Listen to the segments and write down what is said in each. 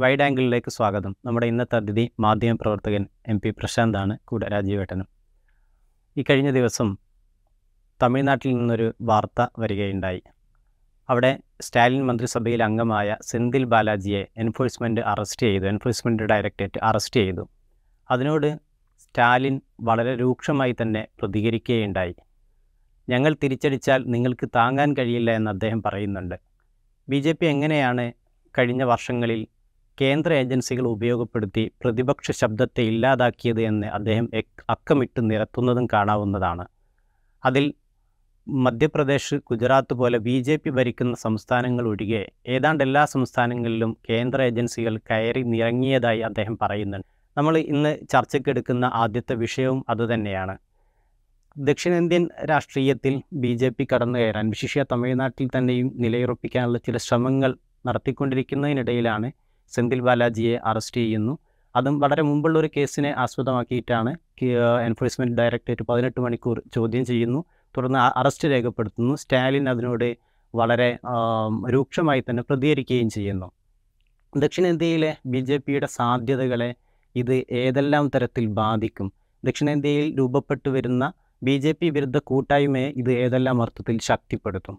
Wide ആംഗിളിലേക്ക് സ്വാഗതം. നമ്മുടെ ഇന്നത്തെ അതിഥി മാധ്യമ പ്രവർത്തകൻ എം പി പ്രശാന്താണ് കൂടെ രാജീവേട്ടനും. ഈ കഴിഞ്ഞ ദിവസം തമിഴ്നാട്ടിൽ നിന്നൊരു വാർത്ത വരികയുണ്ടായി. അവിടെ സ്റ്റാലിൻ മന്ത്രിസഭയിൽ അംഗമായ സെന്തിൽ ബാലാജിയെ എൻഫോഴ്സ്മെന്റ് അറസ്റ്റ് ചെയ്തു എൻഫോഴ്സ്മെന്റ് ഡയറക്ടറേറ്റ് അറസ്റ്റ് ചെയ്തു. അതിനോട് സ്റ്റാലിൻ വളരെ രൂക്ഷമായി തന്നെ പ്രതികരിക്കുകയുണ്ടായി. ഞങ്ങൾ തിരിച്ചടിച്ചാൽ നിങ്ങൾക്ക് താങ്ങാൻ കഴിയില്ല എന്ന് അദ്ദേഹം പറയുന്നുണ്ട്. ബി ജെ പി എങ്ങനെയാണ് കഴിഞ്ഞ വർഷങ്ങളിൽ കേന്ദ്ര ഏജൻസികൾ ഉപയോഗപ്പെടുത്തി പ്രതിപക്ഷ ശബ്ദത്തെ ഇല്ലാതാക്കിയത് എന്ന് അദ്ദേഹം അക്കമിട്ട് നിരത്തുന്നതും കാണാവുന്നതാണ്. അതിൽ മധ്യപ്രദേശ് ഗുജറാത്ത് പോലെ ബി ജെ പി ഭരിക്കുന്ന സംസ്ഥാനങ്ങൾ ഒഴികെ ഏതാണ്ട് എല്ലാ സംസ്ഥാനങ്ങളിലും കേന്ദ്ര ഏജൻസികൾ കയറി നിറങ്ങിയതായി അദ്ദേഹം പറയുന്നുണ്ട്. നമ്മൾ ഇന്ന് ചർച്ചയ്ക്കെടുക്കുന്ന ആദ്യത്തെ വിഷയവും അതുതന്നെയാണ് ദക്ഷിണേന്ത്യൻ രാഷ്ട്രീയത്തിൽ ബി ജെ പി കടന്നു കയറാൻ വിശിഷ്യ തമിഴ്നാട്ടിൽ തന്നെയും നിലയുറപ്പിക്കാനുള്ള ചില ശ്രമങ്ങൾ നടത്തിക്കൊണ്ടിരിക്കുന്നതിനിടയിലാണ് സെന്തിൽ ബാലാജിയെ അറസ്റ്റ് ചെയ്യുന്നു. അതും വളരെ മുമ്പുള്ള ഒരു കേസിനെ ആസ്പദമാക്കിയിട്ടാണ് എൻഫോഴ്സ്മെന്റ് ഡയറക്ടറേറ്റ് പതിനെട്ട് മണിക്കൂർ ചോദ്യം ചെയ്യുന്നു. തുടർന്ന് അറസ്റ്റ് രേഖപ്പെടുത്തുന്നു. സ്റ്റാലിൻ അതിനോട് വളരെ രൂക്ഷമായി തന്നെ പ്രതികരിക്കുകയും ചെയ്യുന്നു. ദക്ഷിണേന്ത്യയിലെ ബി ജെ പിയുടെ സാധ്യതകളെ ഇത് ഏതെല്ലാം തരത്തിൽ ബാധിക്കും? ദക്ഷിണേന്ത്യയിൽ രൂപപ്പെട്ടു വരുന്ന ബി ജെ പി വിരുദ്ധ കൂട്ടായ്മയെ ഇത് ഏതെല്ലാം അർത്ഥത്തിൽ ശക്തിപ്പെടുത്തും?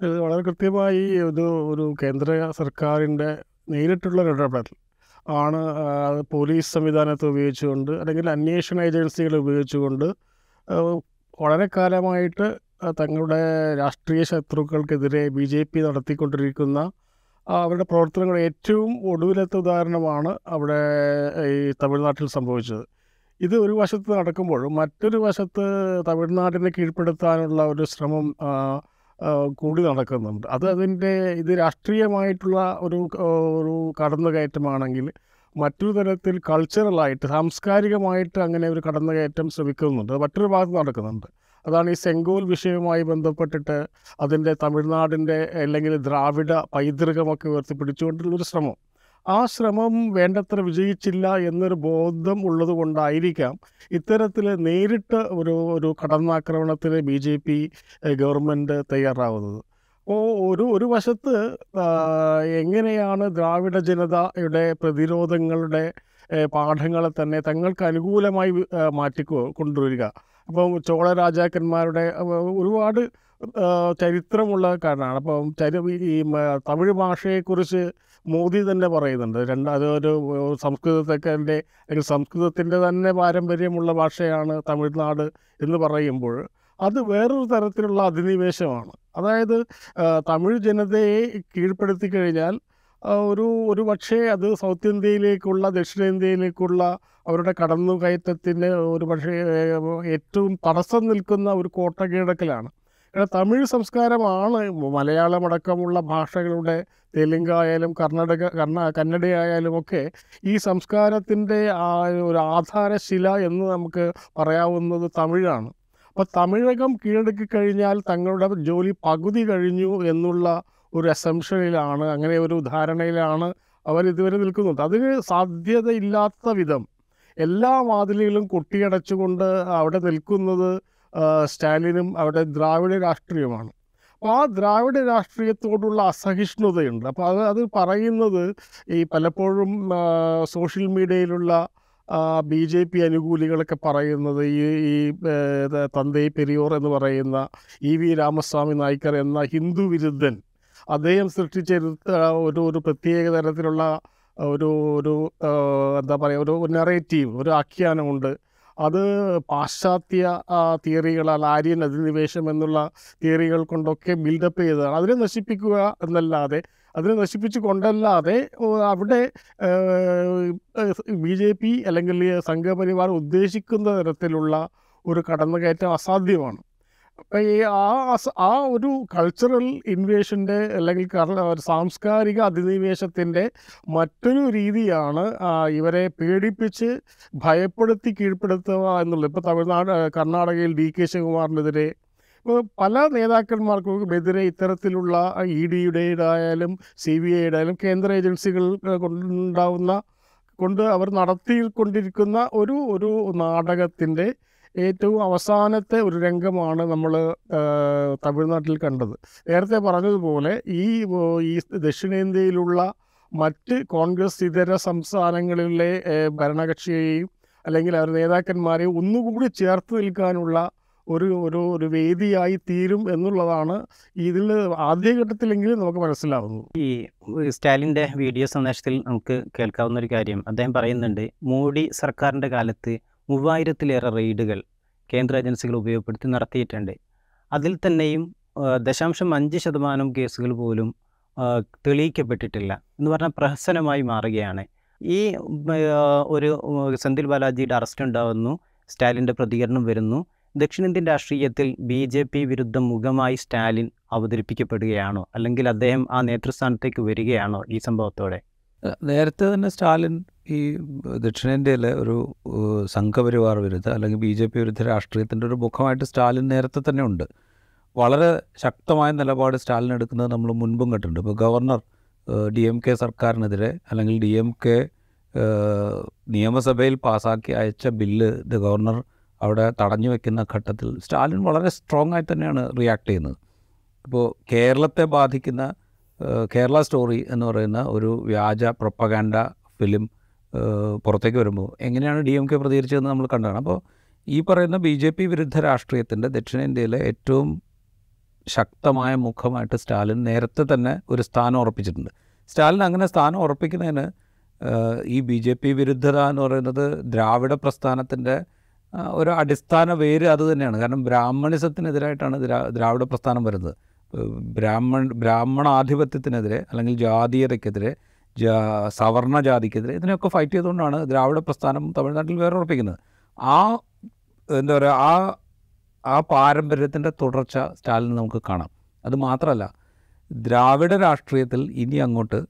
ഇത് വളരെ കൃത്യമായി ഇത് ഒരു കേന്ദ്ര സർക്കാരിന്റെ നേരിട്ടുള്ള ഇടപെടൽ ആണ് പോലീസ് സംവിധാനത്തെ ഉപയോഗിച്ചുകൊണ്ട് അല്ലെങ്കിൽ അന്വേഷണ ഏജൻസികളെ ഉപയോഗിച്ചുകൊണ്ട് വളരെ കാലമായിട്ട് തങ്ങളുടെ രാഷ്ട്രീയ ശത്രുക്കൾക്കെതിരെ ബി ജെ പി നടത്തിക്കൊണ്ടിരിക്കുന്ന അവരുടെ പ്രവർത്തനങ്ങൾ ഏറ്റവും ഒടുവിലത്തെ ഉദാഹരണമാണ് അവിടെ ഈ തമിഴ്നാട്ടിൽ സംഭവിച്ചത്. ഇത് ഒരു വശത്ത് നടക്കുമ്പോഴും മറ്റൊരു വശത്ത് തമിഴ്നാടിനെ കീഴ്പ്പെടുത്താനുള്ള ഒരു ശ്രമം കൂടി നടക്കുന്നുണ്ട്. അത് അതിന്റെ ഇത് രാഷ്ട്രീയമായിട്ടുള്ള ഒരു ഒരു കടന്നുകയറ്റമാണെങ്കിൽ മറ്റൊരു തരത്തിൽ കൾച്ചറലായിട്ട് സാംസ്കാരികമായിട്ട് അങ്ങനെ ഒരു കടന്നുകയറ്റം ശ്രമിക്കുന്നുണ്ട്. മറ്റൊരു ഭാഗത്ത് നടക്കുന്നുണ്ട്. അതാണ് ഈ സെങ്കോൽ വിഷയവുമായി ബന്ധപ്പെട്ടിട്ട് അതിന്റെ തമിഴ്നാടിന്റെ അല്ലെങ്കിൽ ദ്രാവിഡ പൈതൃകമൊക്കെ ഉയർത്തിപ്പിടിച്ചുകൊണ്ടുള്ളൊരു ശ്രമം. ആ ശ്രമം വേണ്ടത്ര വിജയിച്ചില്ല എന്നൊരു ബോധം ഉള്ളത് കൊണ്ടായിരിക്കാം ഇത്തരത്തിൽ നേരിട്ട് ഒരു ഒരു കടന്നാക്രമണത്തിന് ബി ജെ പി ഗവൺമെന്റ് തയ്യാറാവുന്നത്. അപ്പോൾ ഒരു ഒരു വശത്ത് എങ്ങനെയാണ് ദ്രാവിഡ ജനതയുടെ പ്രതിരോധങ്ങളുടെ പാഠങ്ങളെ തന്നെ തങ്ങൾക്ക് അനുകൂലമായി മാറ്റി കൊണ്ടുവരിക. അപ്പം ചോള രാജാക്കന്മാരുടെ ഒരുപാട് ചരിത്രമുള്ള കാരണമാണ്. അപ്പം ചരി ഈ തമിഴ് ഭാഷയെക്കുറിച്ച് മോദി തന്നെ പറയുന്നുണ്ട്. രണ്ട് അതൊരു സംസ്കൃതത്തൊക്കെ അല്ലെങ്കിൽ സംസ്കൃതത്തിന്റെ തന്നെ പാരമ്പര്യമുള്ള ഭാഷയാണ് തമിഴ്നാട് എന്ന് പറയുമ്പോൾ അത് വേറൊരു തരത്തിലുള്ള അധിനിവേശമാണ്. അതായത് തമിഴ് ജനതയെ കീഴ്പ്പെടുത്തി കഴിഞ്ഞാൽ ഒരു ഒരു പക്ഷേ അത് സൗത്ത് ഇന്ത്യയിലേക്കുള്ള ദക്ഷിണേന്ത്യയിലേക്കുള്ള അവരുടെ കടന്നുകയറ്റത്തിന് ഒരു പക്ഷേ ഏറ്റവും തടസ്സം നിൽക്കുന്ന ഒരു കോട്ട കീഴടക്കലാണ്. കാരണം തമിഴ് സംസ്കാരമാണ് മലയാളമടക്കമുള്ള ഭാഷകളുടെ തെലുങ്കായാലും കർണാടക കർണ കന്നഡയായാലും ഒക്കെ ഈ സംസ്കാരത്തിന്റെ ഒരു ആധാരശില എന്ന് നമുക്ക് പറയാവുന്നത് തമിഴാണ്. അപ്പോൾ തമിഴകം കീഴടക്കി കഴിഞ്ഞാൽ തങ്ങളുടെ ജോലി പകുതി കഴിഞ്ഞു എന്നുള്ള ഒരു അസംഷനിലാണ് അങ്ങനെ ഒരു ധാരണയിലാണ് അവർ ഇതുവരെ നിൽക്കുന്നത്. അതിന് സാധ്യതയില്ലാത്ത വിധം എല്ലാ വാതിലുകളും കൊട്ടിയടച്ചുകൊണ്ട് അവിടെ നിൽക്കുന്നത് സ്റ്റാലിനും അവിടെ ദ്രാവിഡ രാഷ്ട്രീയമാണ്. അപ്പോൾ ആ ദ്രാവിഡ രാഷ്ട്രീയത്തോടുള്ള അസഹിഷ്ണുതയുണ്ട്. അപ്പോൾ അത് അത് പറയുന്നത് ഈ പലപ്പോഴും സോഷ്യൽ മീഡിയയിലുള്ള ബി ജെ പി അനുകൂലികളൊക്കെ പറയുന്നത് ഈ ഈ തന്തൈ പെരിയോർ എന്ന് പറയുന്ന ഇ വി രാമസ്വാമി നായ്ക്കർ എന്ന ഹിന്ദു വിരുദ്ധൻ അദ്ദേഹം സൃഷ്ടിച്ചെടുത്ത ഒരു ഒരു പ്രത്യേക തരത്തിലുള്ള ഒരു ഒരു എന്താ പറയുക ഒരു നെറേറ്റീവ് ഒരു ആഖ്യാനമുണ്ട്. അത് പാശ്ചാത്യ തിയറികൾ അല്ല ആര്യൻ അധിനിവേശം എന്നുള്ള തിയറികൾ കൊണ്ടൊക്കെ ബിൽഡപ്പ് ചെയ്തതാണ്. അതിനെ നശിപ്പിക്കുക എന്നല്ലാതെ അതിനെ നശിപ്പിച്ചു കൊണ്ടല്ലാതെ അവിടെ ബി ജെ പി അല്ലെങ്കിൽ സംഘപരിവാർ ഉദ്ദേശിക്കുന്ന തരത്തിലുള്ള ഒരു കടന്നുകയറ്റം അസാധ്യമാണ്. അപ്പം ഈ ആ ആ ഒരു കൾച്ചറൽ ഇൻവേഷന്റെ അല്ലെങ്കിൽ സാംസ്കാരിക അധിനിവേശത്തിന്റെ മറ്റൊരു രീതിയാണ് ഇവരെ പേടിപ്പിച്ച് ഭയപ്പെടുത്തി കീഴ്പ്പെടുത്തുക എന്നുള്ളത്. ഇപ്പോൾ തമിഴ്നാട് കർണാടകയിൽ ഡി കെ ശിവകുമാറിനെതിരെ ഇപ്പോൾ പല നേതാക്കന്മാർക്കും എതിരെ ഇത്തരത്തിലുള്ള ഇ ഡിയുടേതായാലും സി ബി ഐയുടെയായാലും കേന്ദ്ര ഏജൻസികൾ കൊണ്ടുണ്ടാവുന്ന കൊണ്ട് അവർ നടത്തിക്കൊണ്ടിരിക്കുന്ന ഒരു ഒരു നാടകത്തിന്റെ ഏറ്റവും അവസാനത്തെ ഒരു രംഗമാണ് നമ്മൾ തമിഴ്നാട്ടിൽ കണ്ടത്. നേരത്തെ പറഞ്ഞതുപോലെ ഈ ഈ ദക്ഷിണേന്ത്യയിലുള്ള മറ്റ് കോൺഗ്രസ് ഇതര സംസ്ഥാനങ്ങളിലെ ഭരണകക്ഷിയെയും അല്ലെങ്കിൽ അവരുടെ നേതാക്കന്മാരെയും ഒന്നുകൂടി ചേർത്ത് നിൽക്കാനുള്ള ഒരു ഒരു ഒരു വേദിയായി തീരും എന്നുള്ളതാണ് ഇതിൽ ആദ്യഘട്ടത്തിലെങ്കിലും നമുക്ക് മനസ്സിലാവുന്നത്. ഈ സ്റ്റാലിന്റെ വീഡിയോ സന്ദേശത്തിൽ നമുക്ക് കേൾക്കാവുന്ന ഒരു കാര്യം അദ്ദേഹം പറയുന്നുണ്ട് മോഡി സർക്കാരിന്റെ കാലത്ത് മൂവായിരത്തിലേറെ റെയ്ഡുകൾ കേന്ദ്ര ഏജൻസികൾ ഉപയോഗപ്പെടുത്തി നടത്തിയിട്ടുണ്ട്. അതിൽ തന്നെയും ദശാംശം അഞ്ച് ശതമാനം കേസുകൾ പോലും തെളിയിക്കപ്പെട്ടിട്ടില്ല എന്ന് പറഞ്ഞാൽ പ്രഹസനമായി മാറുകയാണ്. ഈ ഒരു സെന്തിൽ ബാലാജിയുടെ അറസ്റ്റ് ഉണ്ടാകുന്നു സ്റ്റാലിന്റെ പ്രതികരണം വരുന്നു. ദക്ഷിണേന്ത്യൻ രാഷ്ട്രീയത്തിൽ ബി ജെ പി വിരുദ്ധ മുഖമായി സ്റ്റാലിൻ അവതരിപ്പിക്കപ്പെടുകയാണോ? അല്ലെങ്കിൽ അദ്ദേഹം ആ നേതൃസ്ഥാനത്തേക്ക് വരികയാണോ ഈ സംഭവത്തോടെ? നേരത്തെ തന്നെ സ്റ്റാലിൻ ഈ ദക്ഷിണേന്ത്യയിലെ ഒരു സംഘപരിവാർ വിരുദ്ധ അല്ലെങ്കിൽ ബി ജെ പി വിരുദ്ധ രാഷ്ട്രീയത്തിന്റെ ഒരു മുഖമായിട്ട് സ്റ്റാലിൻ നേരത്തെ തന്നെ ഉണ്ട്. വളരെ ശക്തമായ നിലപാട് സ്റ്റാലിൻ എടുക്കുന്നത് നമ്മൾ മുൻപും കണ്ടിട്ടുണ്ട്. ഇപ്പോൾ ഗവർണർ ഡി എം കെ സർക്കാരിനെതിരെ അല്ലെങ്കിൽ ഡി എം കെ നിയമസഭയിൽ പാസാക്കി അയച്ച ബില്ല് ദ ഗവർണർ അവിടെ തടഞ്ഞു വെക്കുന്ന ഘട്ടത്തിൽ സ്റ്റാലിൻ വളരെ സ്ട്രോങ് ആയി തന്നെയാണ് റിയാക്ട് ചെയ്യുന്നത്. ഇപ്പോൾ കേരളത്തെ ബാധിക്കുന്ന കേരള സ്റ്റോറി എന്ന് പറയുന്ന ഒരു വ്യാജ പ്രൊപ്പഗാൻഡ ഫിലിം പുറത്തേക്ക് വരുമ്പോൾ എങ്ങനെയാണ് ഡി എം കെ പ്രതികരിച്ചതെന്ന് നമ്മൾ കണ്ടതാണ്. അപ്പോൾ ഈ പറയുന്ന ബി ജെ പി വിരുദ്ധ രാഷ്ട്രീയത്തിന്റെ ദക്ഷിണേന്ത്യയിലെ ഏറ്റവും ശക്തമായ മുഖമായിട്ട് സ്റ്റാലിൻ നേരത്തെ തന്നെ ഒരു സ്ഥാനം ഉറപ്പിച്ചിട്ടുണ്ട്. സ്റ്റാലിൻ അങ്ങനെ സ്ഥാനം ഉറപ്പിക്കുന്നതിന് ഈ ബി ജെ പി വിരുദ്ധത എന്ന് പറയുന്നത് ദ്രാവിഡ പ്രസ്ഥാനത്തിന്റെ ഒരു അടിസ്ഥാന വേര് അതുതന്നെയാണ് കാരണം ബ്രാഹ്മണിസത്തിനെതിരായിട്ടാണ് ദ്രാ ദ്രാവിഡ പ്രസ്ഥാനം വരുന്നത്. ബ്രാഹ്മൺ ബ്രാഹ്മണാധിപത്യത്തിനെതിരെ അല്ലെങ്കിൽ ജാതീയതയ്ക്കെതിരെ ജാ സവർണ ജാതിക്കെതിരെ ഇതിനൊക്കെ ഫൈറ്റ് ചെയ്തുകൊണ്ടാണ് ദ്രാവിഡ പ്രസ്ഥാനം തമിഴ്നാട്ടിൽ വേറെ ഉറപ്പിക്കുന്നത് ആ എന്താ പറയുക ആ ആ പാരമ്പര്യത്തിന്റെ തുടർച്ച സ്റ്റാലിന് നമുക്ക് കാണാം. അത് മാത്രമല്ല ദ്രാവിഡ രാഷ്ട്രീയത്തിൽ ഇനി അങ്ങോട്ട്